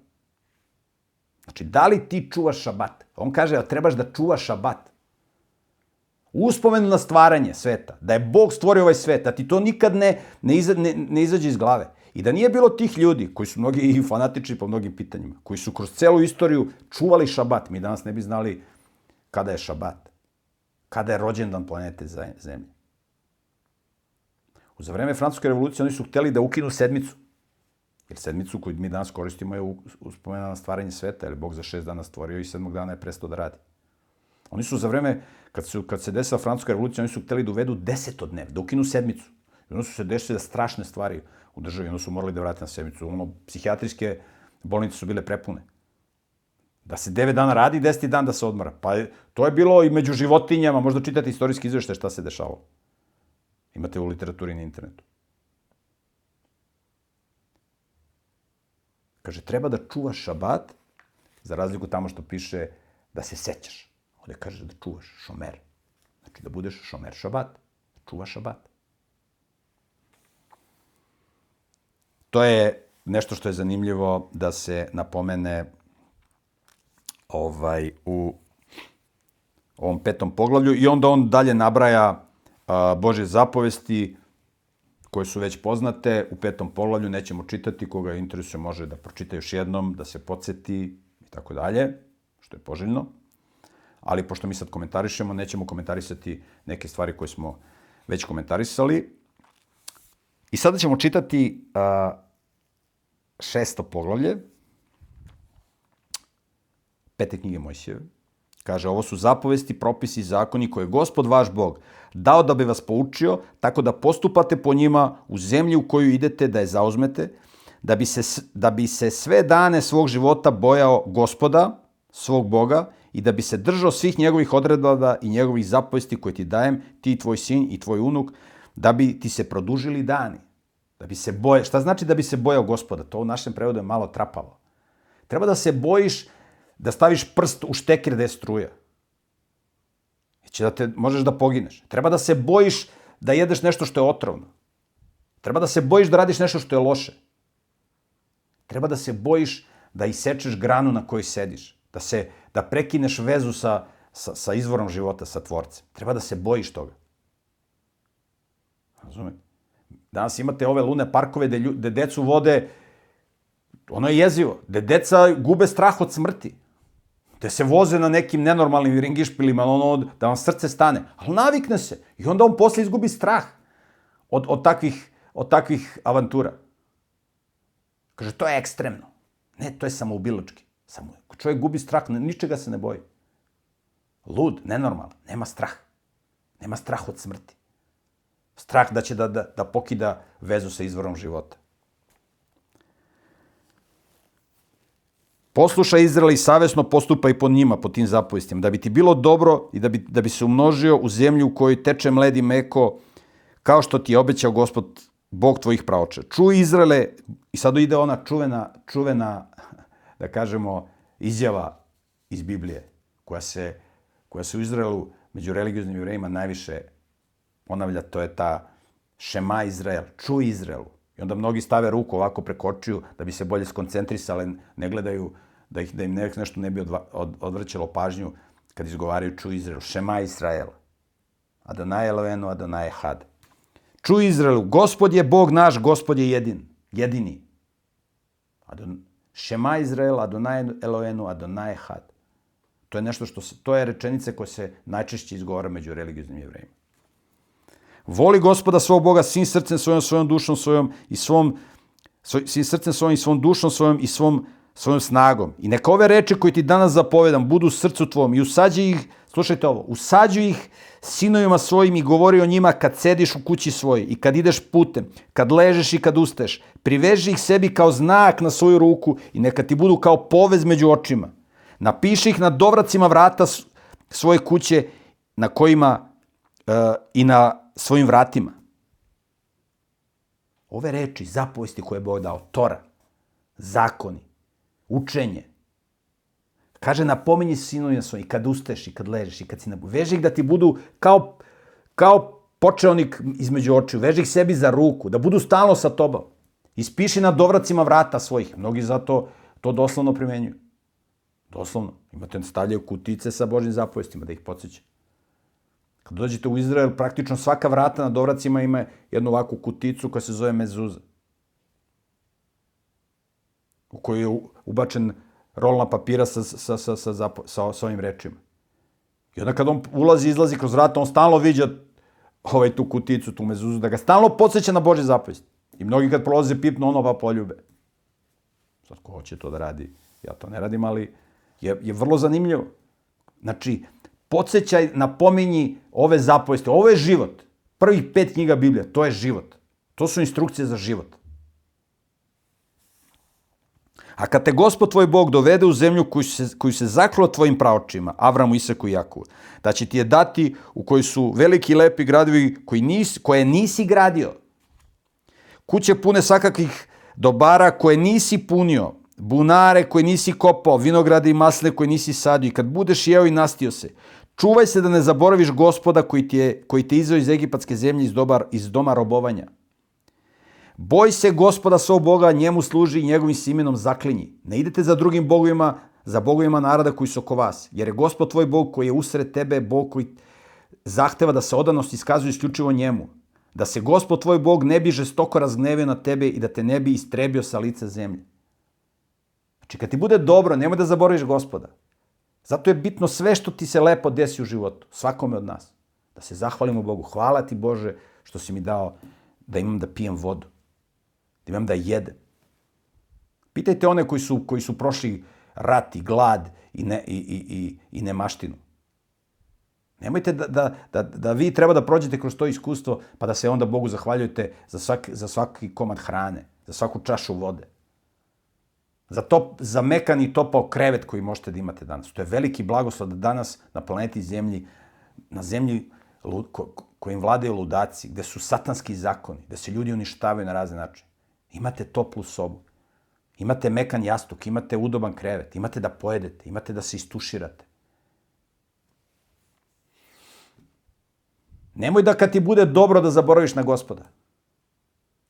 Znači, da li ti čuvaš šabat? On kaže da trebaš da čuvaš šabat. Uspomenu na stvaranje sveta, da je Bog stvorio ovaj svet, da ti to nikad ne, ne, iza, ne, ne izađe iz glave. I da nije bilo tih ljudi, koji su mnogi i fanatični po mnogim pitanjima, koji su kroz celu istoriju čuvali šabat, mi danas ne bi znali kada je šabat, kada je rođendan planete Zemlje. Za vreme Francuske revolucije oni su hteli da ukinu sedmicu. Jer sedmicu koju mi danas koristimo je uspomena na stvaranje sveta, jer Bog za šest dana stvorio i sedmog dana je prestao da radi. Oni su za vreme, kad, su, kad se desila Francuska revolucija, oni su hteli da uvedu desetodnev, da ukinu sedmicu. I onda su se desile strašne stvari u državi, onda su morali da vrate na sedmicu. Ono, psihijatrijske bolnice su bile prepune. Da se 9 dana radi, 10 dan da se odmara. Pa to je bilo i među životinjama, možda čitate istorijski izvešte šta se dešavalo. Imate u literaturi na internetu. Kaže, treba da čuvaš šabat, za razliku tamo što piše da se sećaš. Ovde kaže da čuvaš šomer. Znači da budeš šomer šabat. Da čuvaš šabat. To je nešto što je zanimljivo da se napomene ovaj u ovom petom poglavlju i onda on dalje nabraja a, Bože zapovesti koje su već poznate u petom poglavlju, nećemo čitati, koga interesuje može da pročita još jednom, da se podsjeti i tako dalje, što je poželjno. Ali pošto mi sad komentarišemo, nećemo komentarisati neke stvari koje smo već komentarisali. I sada ćemo čitati a, šesto poglavlje, pete knjige Mojsijeve. Kaže, ovo su zapovesti, propisi i zakoni koje je gospod vaš Bog dao da bi vas poučio, tako da postupate po njima u zemlji u koju idete da je zauzmete, da bi se, da bi se sve dane svog života bojao gospoda, svog Boga, i da bi se držao svih njegovih odredaba i njegovih zapovesti koje ti dajem, ti, tvoj sin i tvoj unuk, da bi ti se produžili dani. Da bi se boje, šta znači da bi se bojao gospoda? To u našem prevodu je malo trapavo. Treba da se bojiš da staviš prst u štekir da je struja. će da te, možeš da pogineš. Treba da se bojiš da jedeš nešto što je otrovno. Treba da se bojiš da radiš nešto što je loše. Treba da se bojiš da isečeš granu na kojoj sediš. Da, se, da prekineš vezu sa, sa, sa izvorom života, sa tvorcem. Treba da se bojiš toga. Razumete? Danas imate ove lune parkove gde, lju, gde decu vode, ono je jezivo, gde deca gube strah od smrti gde se voze na nekim nenormalnim ringišpilima, ono, da vam srce stane. Ali navikne se. I onda on posle izgubi strah od, od, takvih, od takvih avantura. Kaže, to je ekstremno. Ne, to je samoubilački. Samo, čovjek gubi strah, ničega se ne boji. Lud, nenormalan, nema strah. Nema strah od smrti. Strah da će da, da, da pokida vezu sa izvorom života. Poslušaj Izrael i savjesno postupaj po njima, po tim zapovestima, da bi ti bilo dobro i da bi, da bi se umnožio u zemlju u kojoj teče mled i meko, kao što ti je obećao gospod, Bog tvojih praoča. Čuj Izraele, i sad ide ona čuvena, čuvena, da kažemo, izjava iz Biblije, koja se, koja se u Izraelu među religioznim jevrejima najviše ponavlja, to je ta Šema Izrael, čuj Izraelu. I onda mnogi stave ruku ovako preko očiju da bi se bolje skoncentrisali, ne gledaju da, ih, da im nešto ne bi odva, od, odvrćalo pažnju kad izgovaraju ču Izraelu, Šema Israela. Adonai Elohenu, Adonai Had. Ču Izraelu, gospod je Bog naš, gospod je jedin, jedini. Adon, Šema Izrael, Adonai Elohenu, Adonai Had. To je nešto što se, to je rečenice koje se najčešće izgovara među religioznim jevrejima. Voli gospoda svog Boga svim srcem svojom, svojom dušom svojom i svom, svim srcem svojom i svom dušom svojom i svom, svojom snagom. I neka ove reči koje ti danas zapovedam budu u srcu tvom i usađi ih, slušajte ovo, usađuj ih sinovima svojim i govori o njima kad sediš u kući svoj i kad ideš putem, kad ležeš i kad ustaješ. Priveži ih sebi kao znak na svoju ruku i neka ti budu kao povez među očima. Napiši ih na dovracima vrata svoje kuće na kojima uh, i na svojim vratima. Ove reči, zapovesti koje je Bog dao, Tora, zakoni, učenje, Kaže, napominji sinovima svojim kad usteš i kad ležeš i kad si na... Veži ih da ti budu kao, kao počeonik između očiju. Veži ih sebi za ruku, da budu stalno sa tobom. Ispiši na dovracima vrata svojih. Mnogi zato to doslovno primenjuju. Doslovno. Imate stavljaju kutice sa Božim zapovestima da ih podsjeća. Kad dođete u Izrael, praktično svaka vrata na dovracima ima jednu ovakvu kuticu koja se zove mezuza. U kojoj je ubačen rolna papira sa, sa, sa, sa, sa, sa, sa ovim rečima. I onda kad on ulazi, izlazi kroz vrata, on stalno viđa ovaj, tu kuticu, tu mezuzu, da ga stalno podsjeća na Bože zapovesti. I mnogi kad prolaze pipnu, ono pa poljube. Sad, ko hoće to da radi? Ja to ne radim, ali je, je vrlo zanimljivo. Znači, podsjećaj, napominji ove zapovesti. Ovo je život. Prvih pet knjiga Biblije, to je život. To su instrukcije za život. A kad te gospod tvoj Bog dovede u zemlju koju se, koju se zaklo tvojim praočima, Avramu, Isaku i Jakovu, da će ti je dati u kojoj su veliki lepi gradovi koji nis, koje nisi gradio, kuće pune svakakvih dobara koje nisi punio, bunare koje nisi kopao, vinograde i masle koje nisi sadio i kad budeš jeo i nastio se, čuvaj se da ne zaboraviš gospoda koji, ti je, koji te izveo iz egipatske zemlje iz, dobar, iz doma robovanja. Boj se gospoda svog Boga, njemu služi i njegovim simenom zaklinji. Ne idete za drugim bogovima, za bogovima naroda koji su oko vas. Jer je gospod tvoj Bog koji je usred tebe, Bog koji zahteva da se odanost iskazuje isključivo njemu. Da se gospod tvoj Bog ne bi žestoko razgnevio na tebe i da te ne bi istrebio sa lica zemlje. Znači, kad ti bude dobro, nemoj da zaboraviš gospoda. Zato je bitno sve što ti se lepo desi u životu, svakome od nas. Da se zahvalimo Bogu. Hvala ti Bože što si mi dao da imam da pijem vodu da imam da jedem. Pitajte one koji su, koji su prošli rat i glad i, ne, i, i, i, i nemaštinu. Nemojte da, da, da, da vi treba da prođete kroz to iskustvo pa da se onda Bogu zahvaljujete za, svaki, za svaki komad hrane, za svaku čašu vode. Za, top, za mekan i topao krevet koji možete da imate danas. To je veliki blagoslov da danas na planeti Zemlji, na Zemlji ko, kojim vladaju ludaci, gde su satanski zakoni, gde se ljudi uništavaju na razne načine. Imate toplu sobu. Imate mekan jastuk, imate udoban krevet, imate da pojedete, imate da se istuširate. Nemoj da kad ti bude dobro da zaboraviš na gospoda.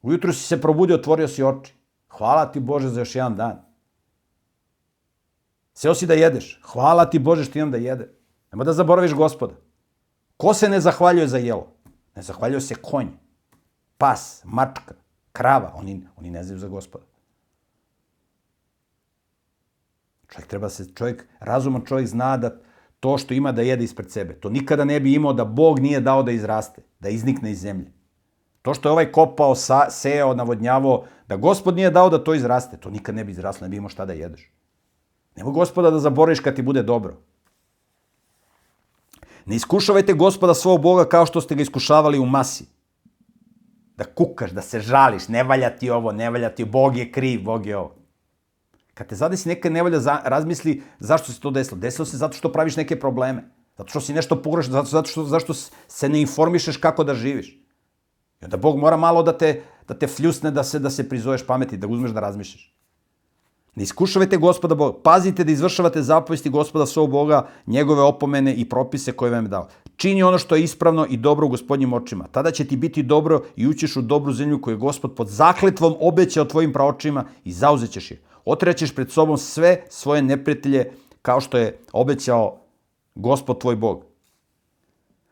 Ujutru si se probudio, otvorio si oči. Hvala ti Bože za još jedan dan. Seo si da jedeš. Hvala ti Bože što imam da jede. Nemoj da zaboraviš gospoda. Ko se ne zahvaljuje za jelo? Ne zahvaljuje se konj, pas, mačka, krava, oni, oni ne znaju za gospoda. Čovjek treba se, čovjek, razuman čovjek zna da to što ima da jede ispred sebe, to nikada ne bi imao da Bog nije dao da izraste, da iznikne iz zemlje. To što je ovaj kopao, sa, seo, navodnjavao, da gospod nije dao da to izraste, to nikad ne bi izraslo, ne bi imao šta da jedeš. Nemoj gospoda da zaboriš kad ti bude dobro. Ne iskušavajte gospoda svog Boga kao što ste ga iskušavali u masi da kukaš, da se žališ, ne valja ti ovo, ne valja ti, Bog je kriv, Bog je ovo. Kad te zadesi neka nevalja, za, razmisli zašto se to desilo. Desilo se zato što praviš neke probleme. Zato što si nešto pogrešno, zato, zato što, zašto se ne informišeš kako da živiš. I onda Bog mora malo da te, da te fljusne, da se, da se prizoveš pameti, da uzmeš da razmišljaš. Ne iskušavajte gospoda Boga. Pazite da izvršavate zapovesti gospoda svog Boga, njegove opomene i propise koje vam je dao. Čini ono što je ispravno i dobro u gospodnjim očima. Tada će ti biti dobro i ućeš u dobru zemlju koju je gospod pod zakletvom obećao tvojim praočima i zauzećeš je. Otrećeš pred sobom sve svoje neprijatelje kao što je obećao gospod tvoj Bog.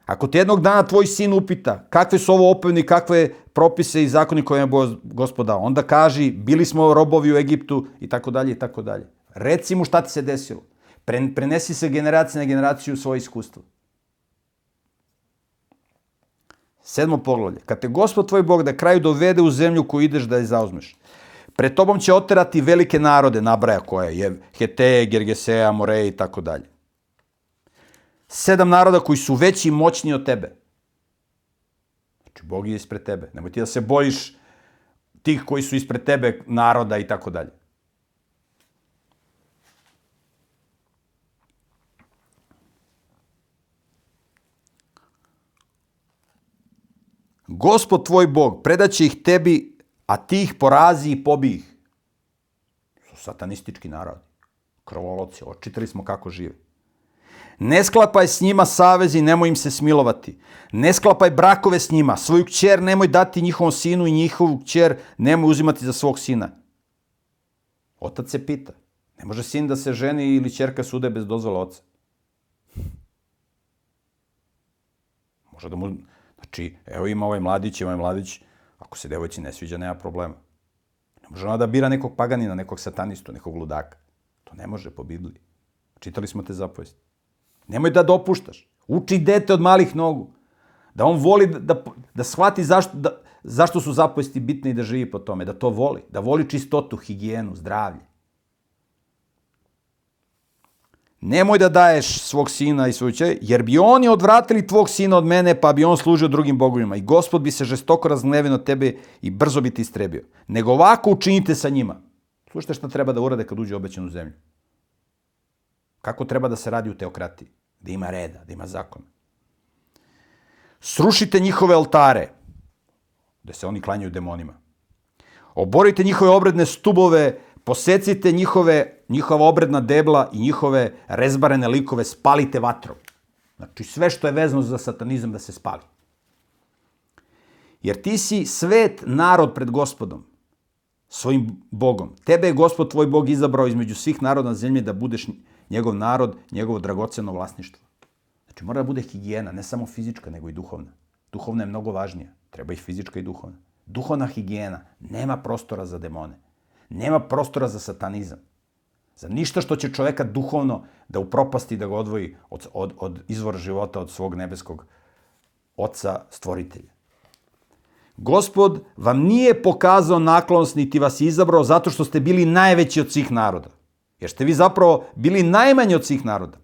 Ako te jednog dana tvoj sin upita kakve su ovo opevne kakve propise i zakoni koje je gospod dao, onda kaži bili smo robovi u Egiptu i tako dalje i tako dalje. Reci mu šta ti se desilo. Prenesi se generacija na generaciju svoje iskustvo. Sedmo poglavlje. Kad te gospod tvoj Bog da kraju dovede u zemlju koju ideš da je zauzmeš, pred tobom će oterati velike narode, nabraja koje je Heteje, Gergeseja, Moreje i tako dalje. Sedam naroda koji su veći i moćni od tebe. Znači, Bog je ispred tebe. Nemoj ti da se bojiš tih koji su ispred tebe, naroda i tako dalje. Gospod tvoj Bog predaće ih tebi, a ti ih porazi i pobi ih. Su satanistički narodi. Krovoloci, očitali smo kako žive. Ne sklapaj s njima savez i nemoj im se smilovati. Ne sklapaj brakove s njima. Svoju kćer nemoj dati njihovom sinu i njihovu kćer nemoj uzimati za svog sina. Otac se pita. Ne može sin da se ženi ili čerka sude bez dozvola oca. Može da mu... Znači, evo ima ovaj mladić, ima ovaj mladić, ako se devojci ne sviđa, nema problema. Ne može ona da bira nekog paganina, nekog satanistu, nekog ludaka. To ne može po Bibliji. Čitali smo te zapovesti. Nemoj da dopuštaš. Uči dete od malih nogu. Da on voli da, da, da shvati zašto, da, zašto su zapovesti bitne i da živi po tome. Da to voli. Da voli čistotu, higijenu, zdravlje. Nemoj da daješ svog sina i svoju čer, jer bi oni odvratili tvog sina od mene, pa bi on služio drugim bogovima. I gospod bi se žestoko razgnevio od tebe i brzo bi ti istrebio. Nego ovako učinite sa njima. Slušajte šta treba da urade kad uđe u obećanu zemlju. Kako treba da se radi u teokratiji? Da ima reda, da ima zakon. Srušite njihove oltare, da se oni klanjaju demonima. Oborite njihove obredne stubove, posecite njihove, njihova obredna debla i njihove rezbarene likove, spalite vatrom. Znači sve što je vezano za satanizam da se spali. Jer ti si svet narod pred gospodom, svojim Bogom. Tebe je gospod tvoj Bog izabrao između svih naroda na zemlji da budeš njegov narod, njegovo dragoceno vlasništvo. Znači mora da bude higijena, ne samo fizička, nego i duhovna. Duhovna je mnogo važnija. Treba i fizička i duhovna. Duhovna higijena. Nema prostora za demone. Nema prostora za satanizam. Za ništa što će čoveka duhovno da upropasti, da ga odvoji od, od, od izvora života, od svog nebeskog oca stvoritelja. Gospod vam nije pokazao naklonost niti vas izabrao zato što ste bili najveći od svih naroda. Jer ste vi zapravo bili najmanji od svih naroda.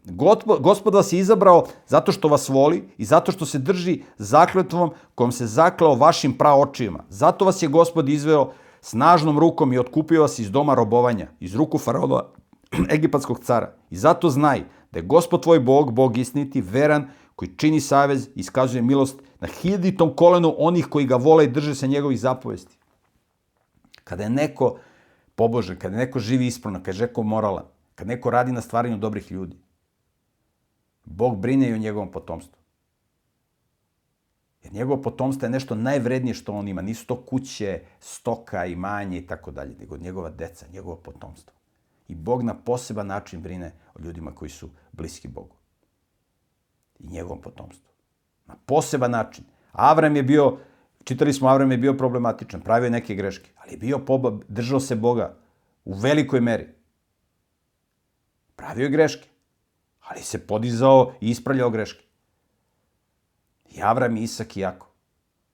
Gospod vas je izabrao zato što vas voli i zato što se drži zakletvom kojom se zaklao vašim praočima. Zato vas je Gospod izveo snažnom rukom i otkupio vas iz doma robovanja, iz ruku faraona, egipatskog cara. I zato znaj da je Gospod tvoj Bog, Bog istiniti, veran, koji čini savez i iskazuje milost na hiljaditom kolenu onih koji ga vole i drže se njegovih zapovesti. Kada je neko pobožan, kada neko živi ispravno, kada je neko moralan, kada neko radi na stvaranju dobrih ljudi, Bog brine i o njegovom potomstvu. Jer njegovo potomstvo je nešto najvrednije što on ima. Nisu to kuće, stoka, imanje i tako dalje, nego njegova deca, njegovo potomstvo. I Bog na poseban način brine o ljudima koji su bliski Bogu. I njegovom potomstvu. Na poseban način. Avram je bio Čitali smo, Avram je bio problematičan, pravio neke greške, ali je bio poba, držao se Boga u velikoj meri. Pravio je greške, ali se podizao i ispravljao greške. I Avram, Isak i Jako.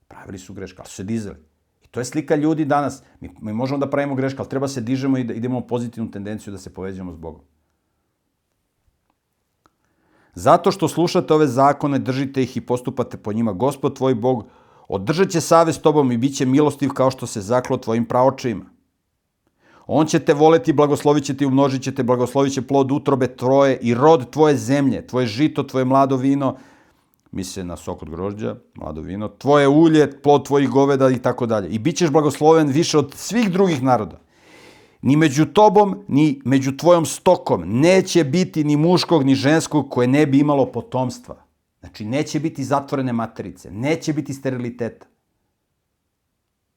Pravili su greške, ali su se dizali. I to je slika ljudi danas. Mi, mi možemo da pravimo greške, ali treba se dižemo i da idemo pozitivnu tendenciju da se povezujemo s Bogom. Zato što slušate ove zakone, držite ih i postupate po njima. Gospod tvoj Bog Održat će savez tobom i bit će milostiv kao što se zaklo tvojim praočima. On će te voleti, blagoslovit će ti, umnožit će te, blagoslovit će plod utrobe tvoje i rod tvoje zemlje, tvoje žito, tvoje mlado vino, misle na sok od grožđa, mlado vino, tvoje ulje, plod tvojih goveda i tako dalje. I bit ćeš blagosloven više od svih drugih naroda. Ni među tobom, ni među tvojom stokom neće biti ni muškog, ni ženskog koje ne bi imalo potomstva. Znači, neće biti zatvorene materice, neće biti steriliteta.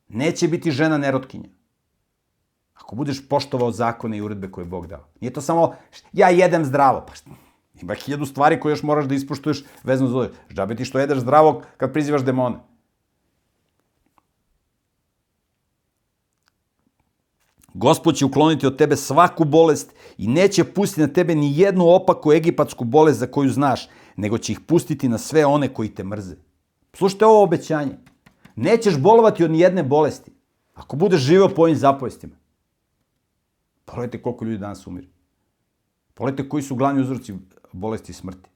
Neće biti žena nerotkinja. Ako budeš poštovao zakone i uredbe koje je Bog dao. Nije to samo, ja jedem zdravo. Pa ima hiljadu stvari koje još moraš da ispoštuješ vezano za ovo. Žabe ti što jedeš zdravo kad prizivaš demone. Gospod će ukloniti od tebe svaku bolest i neće pustiti na tebe ni jednu opaku egipatsku bolest za koju znaš, nego će ih pustiti na sve one koji te mrze. Slušajte ovo obećanje. Nećeš bolovati od nijedne bolesti ako budeš živeo po ovim zapovestima. Pogledajte koliko ljudi danas umire. Pogledajte koji su glavni uzroci bolesti i smrti.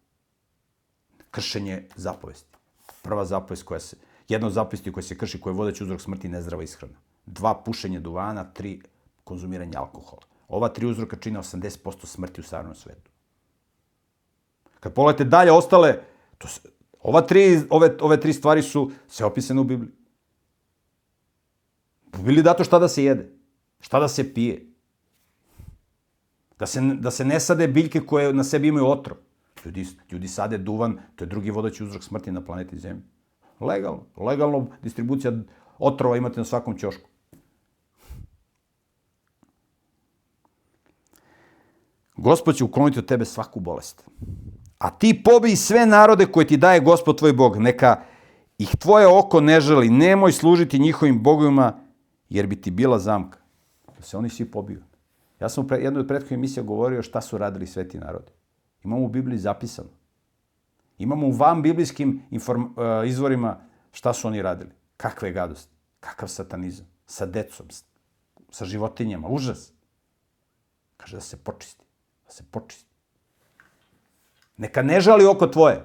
Kršenje zapovesti. Prva zapovest koja se, jedna od zapovesti koja se krši, koja je vodeći uzrok smrti, nezdrava ishrana. Dva, pušenje duvana, tri, konzumiranje alkohola. Ova tri uzroka čine 80% smrti u savremenom svetu. Kad pogledate dalje ostale, to se, ova tri, ove, ove tri stvari su sve opisane u Bibliji. U Bibliji dato šta da se jede, šta da se pije. Da se, da se ne sade biljke koje na sebi imaju otrov. Ljudi, ljudi sade duvan, to je drugi vodaći uzrok smrti na planeti Zemlji. Legalno. Legalno distribucija otrova imate na svakom ćošku. Gospod će ukloniti od tebe svaku bolest. A ti pobij sve narode koje ti daje Gospod tvoj Bog. Neka ih tvoje oko ne želi. Nemoj služiti njihovim bogovima, jer bi ti bila zamka. Da se oni svi pobiju. Ja sam u jednoj od prethodnih emisija govorio šta su radili sveti narodi. Imamo u Bibliji zapisano. Imamo u van biblijskim uh, izvorima šta su oni radili. Kakve gadosti. Kakav satanizam. Sa decom. Sa životinjama. Užas. Kaže da se počisti. Da se počisti. Neka ne žali oko tvoje.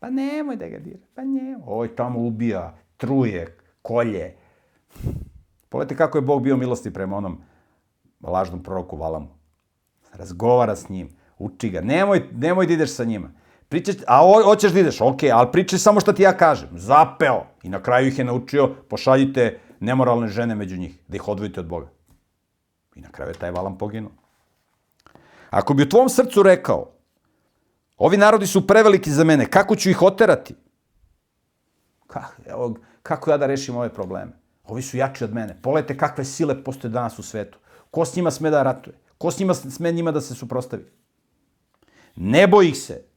Pa nemoj da ga dira. Pa nemoj. Ovoj tamo ubija, truje, kolje. Pogledajte kako je Bog bio milosti prema onom lažnom proroku Valamu. Razgovara s njim, uči ga. Nemoj, nemoj da ideš sa njima. Pričaš, a o, hoćeš da ideš, ok, ali pričaj samo što ti ja kažem. Zapeo. I na kraju ih je naučio, pošaljite nemoralne žene među njih, da ih odvojite od Boga. I na kraju je taj Valam poginuo. Ako bi u tvom srcu rekao, ovi narodi su preveliki za mene, kako ću ih oterati? Kako, evo, kako ja da rešim ove probleme? Ovi su jači od mene. Pogledajte kakve sile postoje danas u svetu. Ko s njima sme da ratuje? Ko s njima sme njima da se suprostavi? Ne boj ih se.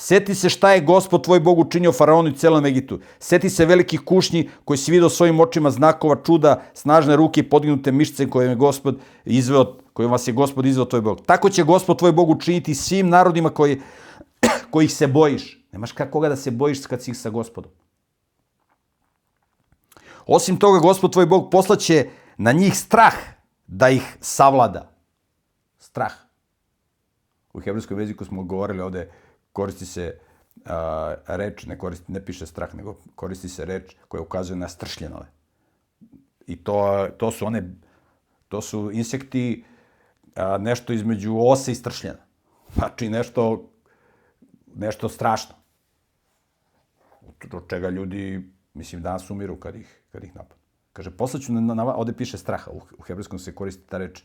Seti se šta je gospod tvoj Bog učinio faraonu i celom Egitu. Seti se velikih kušnji koji si vidio svojim očima znakova čuda, snažne ruke i podignute mišice koje je gospod izveo, koje vas je gospod izveo tvoj Bog. Tako će gospod tvoj Bog učiniti svim narodima koji, kojih se bojiš. Nemaš koga da se bojiš kad si ih sa gospodom. Osim toga, gospod tvoj Bog poslaće na njih strah da ih savlada. Strah. U hebrejskom jeziku smo govorili ovde, koristi se a, reč, ne, koristi, ne piše strah, nego koristi se reč koja ukazuje na stršljenove. I to, to su one, to su insekti a, nešto između ose i stršljena. Znači nešto, nešto strašno. Od čega ljudi, mislim, danas umiru kad ih, kad ih napadnu. Kaže, poslaću na, na, ovde piše straha, u, u hebrejskom se koristi ta reč,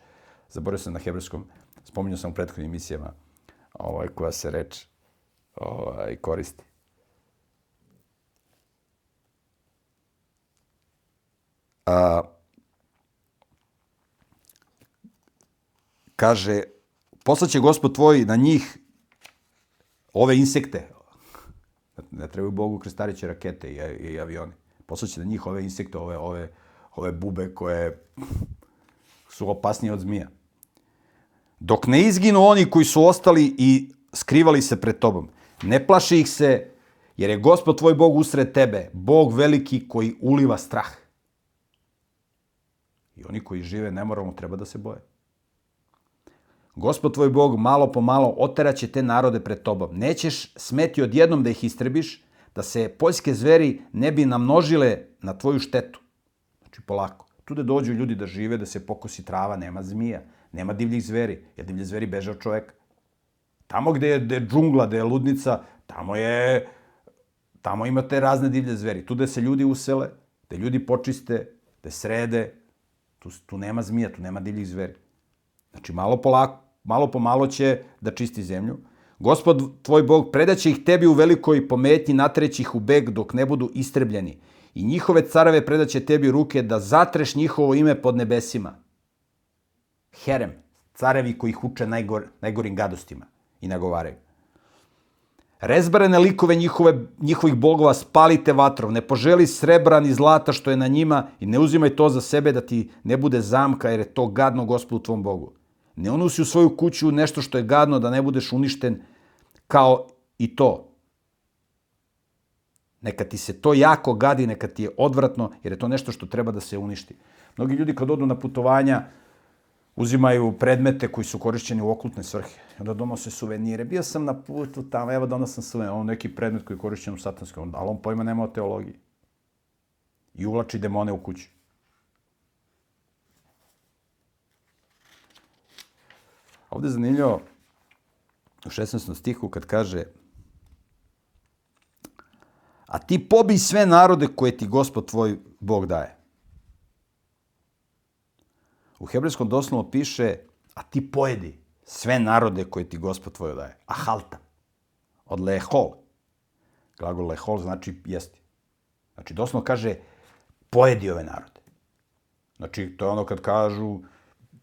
zaboravio sam na hebrejskom, spominjao sam u prethodnim emisijama, ovaj, koja se reč ovaj, koristi. A, kaže, poslaće gospod tvoj na njih ove insekte. Ne trebaju Bogu krstariće rakete i, i avioni. Poslaće na njih ove insekte, ove, ove, ove bube koje su opasnije od zmija. Dok ne izginu oni koji su ostali i skrivali se pred tobom. Ne plaši ih se, jer je gospod tvoj Bog usred tebe, Bog veliki koji uliva strah. I oni koji žive nemoralno treba da se boje. Gospod tvoj Bog malo po malo oteraće te narode pred tobom. Nećeš smeti odjednom da ih istrebiš, da se poljske zveri ne bi namnožile na tvoju štetu. Znači polako. Tu da dođu ljudi da žive, da se pokosi trava, nema zmija, nema divljih zveri, jer divlje zveri beže od čoveka. Tamo gde je, gde je džungla, gde je ludnica, tamo je tamo imate razne divlje zveri. Tu gde se ljudi usele, gde ljudi počiste, gde srede, tu, tu nema zmija, tu nema divljih zveri. Znači, malo, polako, malo po malo će da čisti zemlju. Gospod tvoj Bog predaće ih tebi u velikoj pometnji, natreći ih u beg dok ne budu istrebljeni. I njihove carave predaće tebi ruke da zatreš njihovo ime pod nebesima. Herem, carevi koji ih uče najgor, najgorim gadostima i nagovaraju. Rezbarene likove njihove, njihovih bogova spalite vatrov, ne poželi srebra ni zlata što je na njima i ne uzimaj to za sebe da ti ne bude zamka jer je to gadno gospodu tvom Bogu. Ne unosi u svoju kuću nešto što je gadno da ne budeš uništen kao i to. Neka ti se to jako gadi, neka ti je odvratno, jer je to nešto što treba da se uništi. Mnogi ljudi kad odu na putovanja, uzimaju predmete koji su korišćeni u okultne svrhe. Onda donose suvenire. Bio sam na putu tamo, evo donosam suvenir. On neki predmet koji je korišćen u satanskom, ali on pojma nema o teologiji. I uvlači demone u kuću. Ovde je zanimljivo u 16. stihu kad kaže a ti pobij sve narode koje ti gospod tvoj Bog daje. U hebrejskom doslovno piše, a ti pojedi sve narode koje ti gospod tvoj daje. A halta. Od lehol. Glagol lehol znači jesti. Znači, doslovno kaže, pojedi ove narode. Znači, to je ono kad kažu,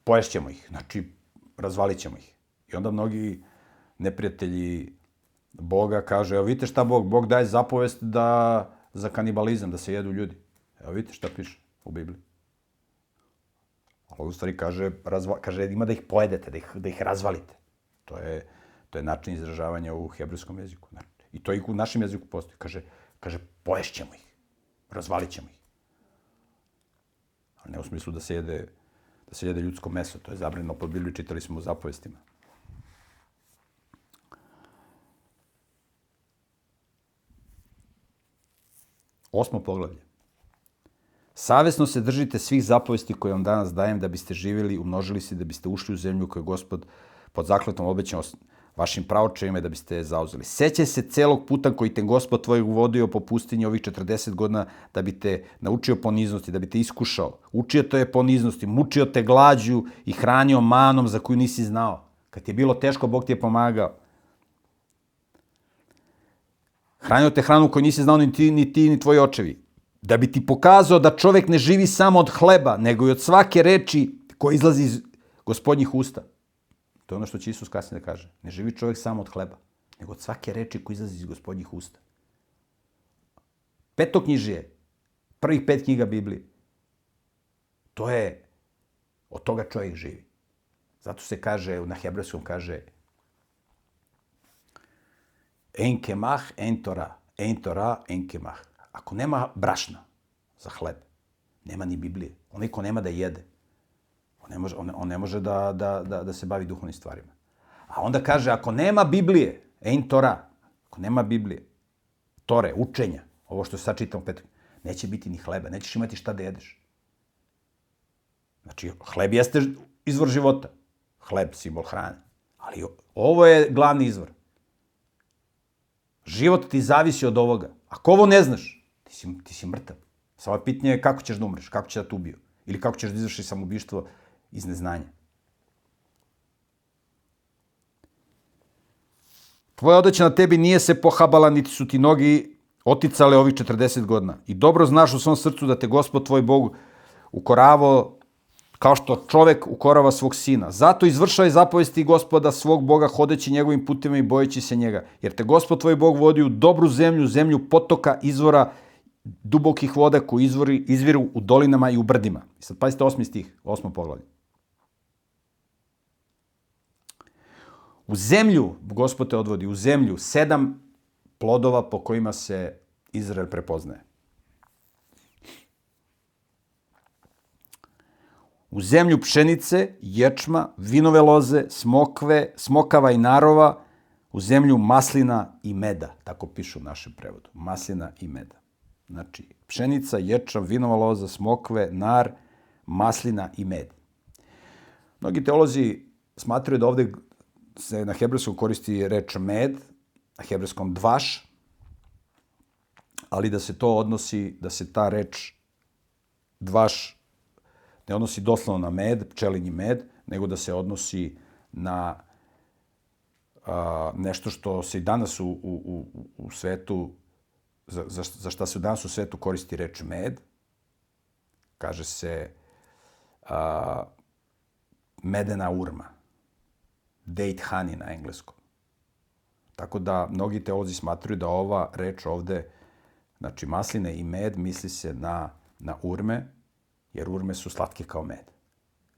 poješćemo ih. Znači, razvalit ćemo ih. I onda mnogi neprijatelji Boga kaže, evo vidite šta Bog, Bog daje zapovest da, za kanibalizam, da se jedu ljudi. Evo vidite šta piše u Bibliji. Ali u stvari kaže, razva, kaže ima da ih pojedete, da ih, da ih razvalite. To je, to je način izražavanja u hebrejskom jeziku. I to i u našem jeziku postoji. Kaže, kaže poješćemo ih, razvalit ćemo ih. Ali ne u smislu da se jede, da se jede ljudsko meso, to je zabranjeno po Bibliji, čitali smo u zapovestima. Osmo poglavlje. Savesno se držite svih zapovesti koje vam danas dajem da biste živjeli, umnožili se, da biste ušli u zemlju koju je gospod pod zakletom obećao vašim pravočevima i da biste je zauzeli. Sećaj se celog puta koji te gospod tvoj uvodio po pustinji ovih 40 godina da bi te naučio poniznosti, da bi te iskušao. Učio te je poniznosti, mučio te glađu i hranio manom za koju nisi znao. Kad ti je bilo teško, Bog ti je pomagao. Hranio te hranu koju nisi znao ni ti, ni ti, ni tvoji očevi. Da bi ti pokazao da čovek ne živi samo od hleba, nego i od svake reči koja izlazi iz gospodnjih usta. To je ono što će Isus kasnije da kaže. Ne živi čovek samo od hleba, nego od svake reči koja izlazi iz gospodnjih usta. Petoknjižije, prvih pet knjiga Biblije, to je, od toga čovjek živi. Zato se kaže, na hebrejskom kaže, enkemah, entora, entora, enkemah. Ako nema brašna za hleb, nema ni Biblije. Onaj ko nema da jede, on ne može, on, on ne može da, da, da, da se bavi duhovnim stvarima. A onda kaže, ako nema Biblije, ein Tora, ako nema Biblije, Tore, učenja, ovo što sad čitam Petru, neće biti ni hleba, nećeš imati šta da jedeš. Znači, hleb jeste izvor života. Hleb, simbol hrane. Ali ovo je glavni izvor. Život ti zavisi od ovoga. Ako ovo ne znaš, ti si, ti si mrtav. Samo je pitanje kako ćeš da umreš, kako će da te ubiju. Ili kako ćeš da izvršiš samobištvo iz neznanja. Tvoja odeća na tebi nije se pohabala, niti su ti nogi oticale ovih 40 godina. I dobro znaš u svom srcu da te gospod tvoj Bog ukoravo kao što čovek ukorava svog sina. Zato izvršaj zapovesti gospoda svog Boga hodeći njegovim putima i bojeći se njega. Jer te gospod tvoj Bog vodi u dobru zemlju, zemlju potoka, izvora dubokih voda koji izvori, izviru u dolinama i u brdima. I sad pazite osmi stih, osmo poglavlje. U zemlju, gospod te odvodi, u zemlju sedam plodova po kojima se Izrael prepoznaje. U zemlju pšenice, ječma, vinove loze, smokve, smokava i narova, u zemlju maslina i meda, tako piše u našem prevodu, maslina i meda. Znači, pšenica, ječam, vinova loza, smokve, nar, maslina i med. Mnogi teolozi smatraju da ovde se na hebrejskom koristi reč med, na hebrejskom dvaš, ali da se to odnosi, da se ta reč dvaš ne odnosi doslovno na med, pčelinji med, nego da se odnosi na a, nešto što se i danas u, u, u, u svetu za, za, za šta se danas u svetu koristi reč med. Kaže se a, medena urma. Date honey na engleskom. Tako da mnogi teolozi smatruju da ova reč ovde, znači masline i med, misli se na, na urme, jer urme su slatke kao med.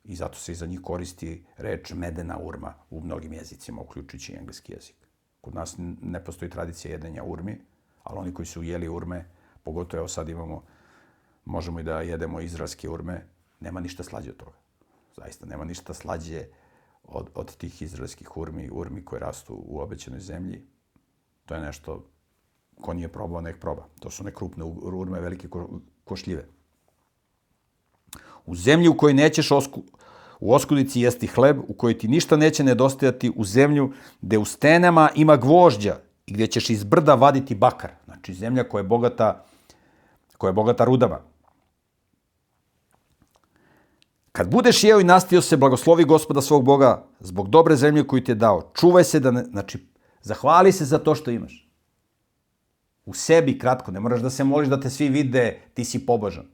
I zato se iza njih koristi reč medena urma u mnogim jezicima, uključujući engleski jezik. Kod nas ne postoji tradicija jedenja urmi, ali oni koji su jeli urme, pogotovo evo sad imamo, možemo i da jedemo izraelske urme, nema ništa slađe od toga. Zaista nema ništa slađe od, od tih izraelskih urmi, urmi koje rastu u obećenoj zemlji. To je nešto, ko nije probao, nek proba. To su ne krupne urme, velike ko, košljive. U zemlji u kojoj nećeš osku, u oskudici jesti hleb, u kojoj ti ništa neće nedostajati, u zemlju gde u stenama ima gvožđa i gdje ćeš iz brda vaditi bakar. Znači zemlja koja je bogata, koja je bogata rudama. kad budeš jeo i nastio se, blagoslovi gospoda svog Boga zbog dobre zemlje koju ti je dao. Čuvaj se da ne, znači, zahvali se za to što imaš. U sebi kratko, ne moraš da se moliš da te svi vide, ti si pobožan.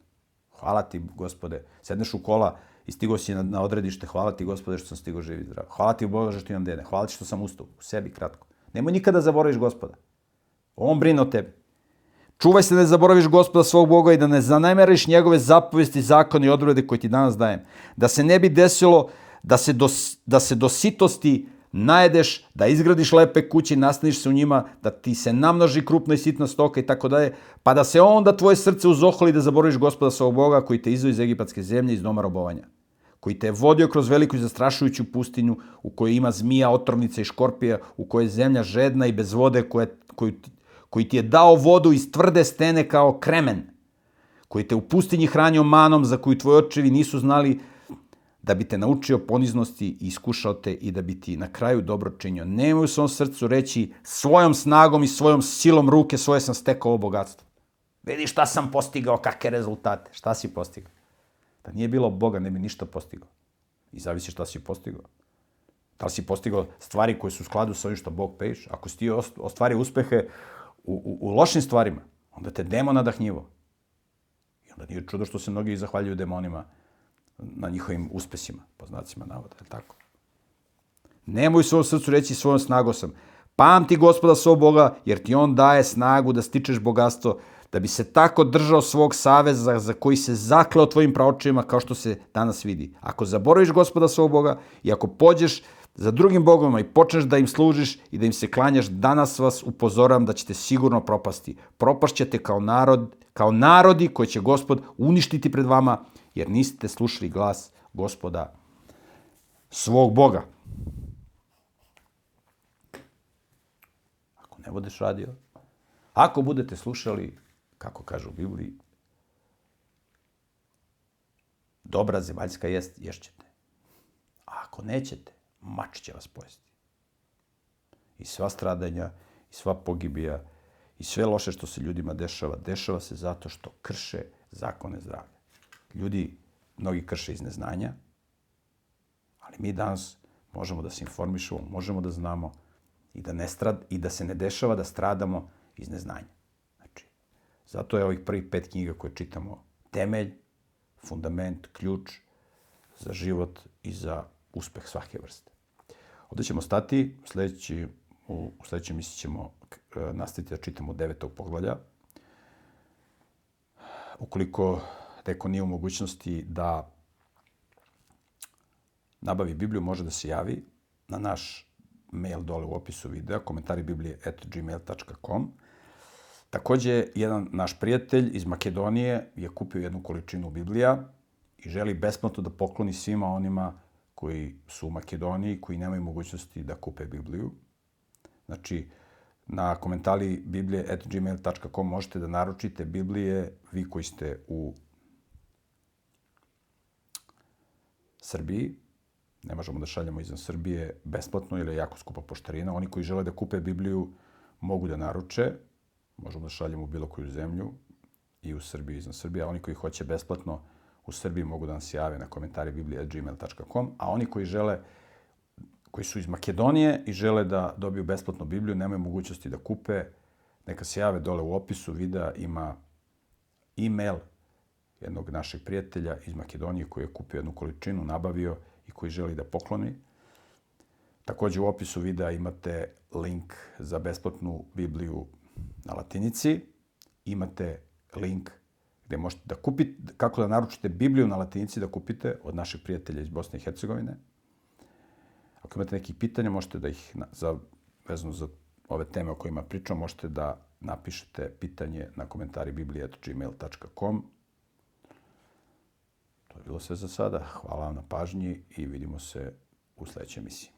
Hvala ti, gospode. Sedneš u kola i stigo si na, na odredište, hvala ti, gospode, što sam stigo živi zdrav. Hvala ti, Bože, što imam dede. Hvala ti što sam ustao. U sebi kratko. Nemoj nikada zaboraviš gospoda. On brine o tebi. Čuvaj se da ne zaboraviš gospoda svog Boga i da ne zanajmeriš njegove zapovesti, zakone i odrede koje ti danas dajem. Da se ne bi desilo da se do, da se do sitosti najedeš, da izgradiš lepe kuće, nastaniš se u njima, da ti se namnoži krupna i sitna stoka i tako dalje, pa da se onda tvoje srce uzoholi da zaboraviš gospoda svog Boga koji te izvoj iz egipatske zemlje, iz doma robovanja koji te je vodio kroz veliku i zastrašujuću pustinju u kojoj ima zmija, otrovnica i škorpija, u kojoj je zemlja žedna i bez vode, koje, koju, koji ti je dao vodu iz tvrde stene kao kremen, koji te u pustinji hranio manom za koju tvoji očevi nisu znali da bi te naučio poniznosti i iskušao te i da bi ti na kraju dobro činio. Nemoj u svom srcu reći svojom snagom i svojom silom ruke svoje sam stekao ovo bogatstvo. Vidi šta sam postigao, kakve rezultate. Šta si postigao? Da nije bilo Boga, ne bi ništa postigao. I zavisi šta si postigao. Da li si postigao stvari koje su u skladu sa ovim što Bog peješ? Ako si ti ostvario uspehe u, u, u lošim stvarima, onda te demon nadahnjivo. I onda nije čudo što se mnogi zahvaljuju demonima na njihovim uspesima, po znacima navoda, je tako? Nemoj svom srcu reći svojom snagom sam. Pamti gospoda svog Boga, jer ti on daje snagu da stičeš bogatstvo, da bi se tako držao svog saveza za koji se zakleo tvojim praočima kao što se danas vidi. Ako zaboraviš gospoda svog Boga i ako pođeš za drugim bogovima i počneš da im služiš i da im se klanjaš, danas vas upozoram da ćete sigurno propasti. Propašćete kao narod, kao narodi koji će gospod uništiti pred vama, jer niste slušali glas gospoda svog Boga. Ako ne budeš radio, ako budete slušali kako kaže u Bibliji, dobra zemaljska jest, ješćete. A ako nećete, mač će vas pojesti. I sva stradanja, i sva pogibija, i sve loše što se ljudima dešava, dešava se zato što krše zakone zdravlja. Ljudi, mnogi krše iz neznanja, ali mi danas možemo da se informišemo, možemo da znamo i da, ne strad, i da se ne dešava da stradamo iz neznanja. Zato je ovih prvih pet knjiga koje čitamo temelj, fundament, ključ za život i za uspeh svake vrste. Ovde ćemo stati, sledeći, u, u sledećem misli ćemo e, nastaviti da čitamo devetog poglavlja. Ukoliko neko nije u mogućnosti da nabavi Bibliju, može da se javi na naš mail dole u opisu videa, komentari biblije at gmail.com. Takođe, jedan naš prijatelj iz Makedonije je kupio jednu količinu Biblija i želi besplatno da pokloni svima onima koji su u Makedoniji, koji nemaju mogućnosti da kupe Bibliju. Znači, na komentari biblije.gmail.com možete da naručite Biblije, vi koji ste u Srbiji, ne možemo da šaljamo izvan Srbije besplatno ili jako skupa poštarina. Oni koji žele da kupe Bibliju mogu da naruče, možemo da šaljemo u bilo koju zemlju i u Srbiji i izvan Srbije, a oni koji hoće besplatno u Srbiji mogu da nas jave na komentari biblija.gmail.com, a oni koji žele koji su iz Makedonije i žele da dobiju besplatnu Bibliju, nemaju mogućnosti da kupe, neka se jave dole u opisu videa, ima e-mail jednog našeg prijatelja iz Makedonije koji je kupio jednu količinu, nabavio i koji želi da pokloni. Takođe u opisu videa imate link za besplatnu Bibliju na latinici, imate link gde možete da kupite, kako da naručite Bibliju na latinici da kupite od naših prijatelja iz Bosne i Hercegovine. Ako imate nekih pitanja, možete da ih, za, vezano za ove teme o kojima pričam, možete da napišete pitanje na komentari biblije.gmail.com. To je bilo sve za sada. Hvala vam na pažnji i vidimo se u sledećoj emisiji.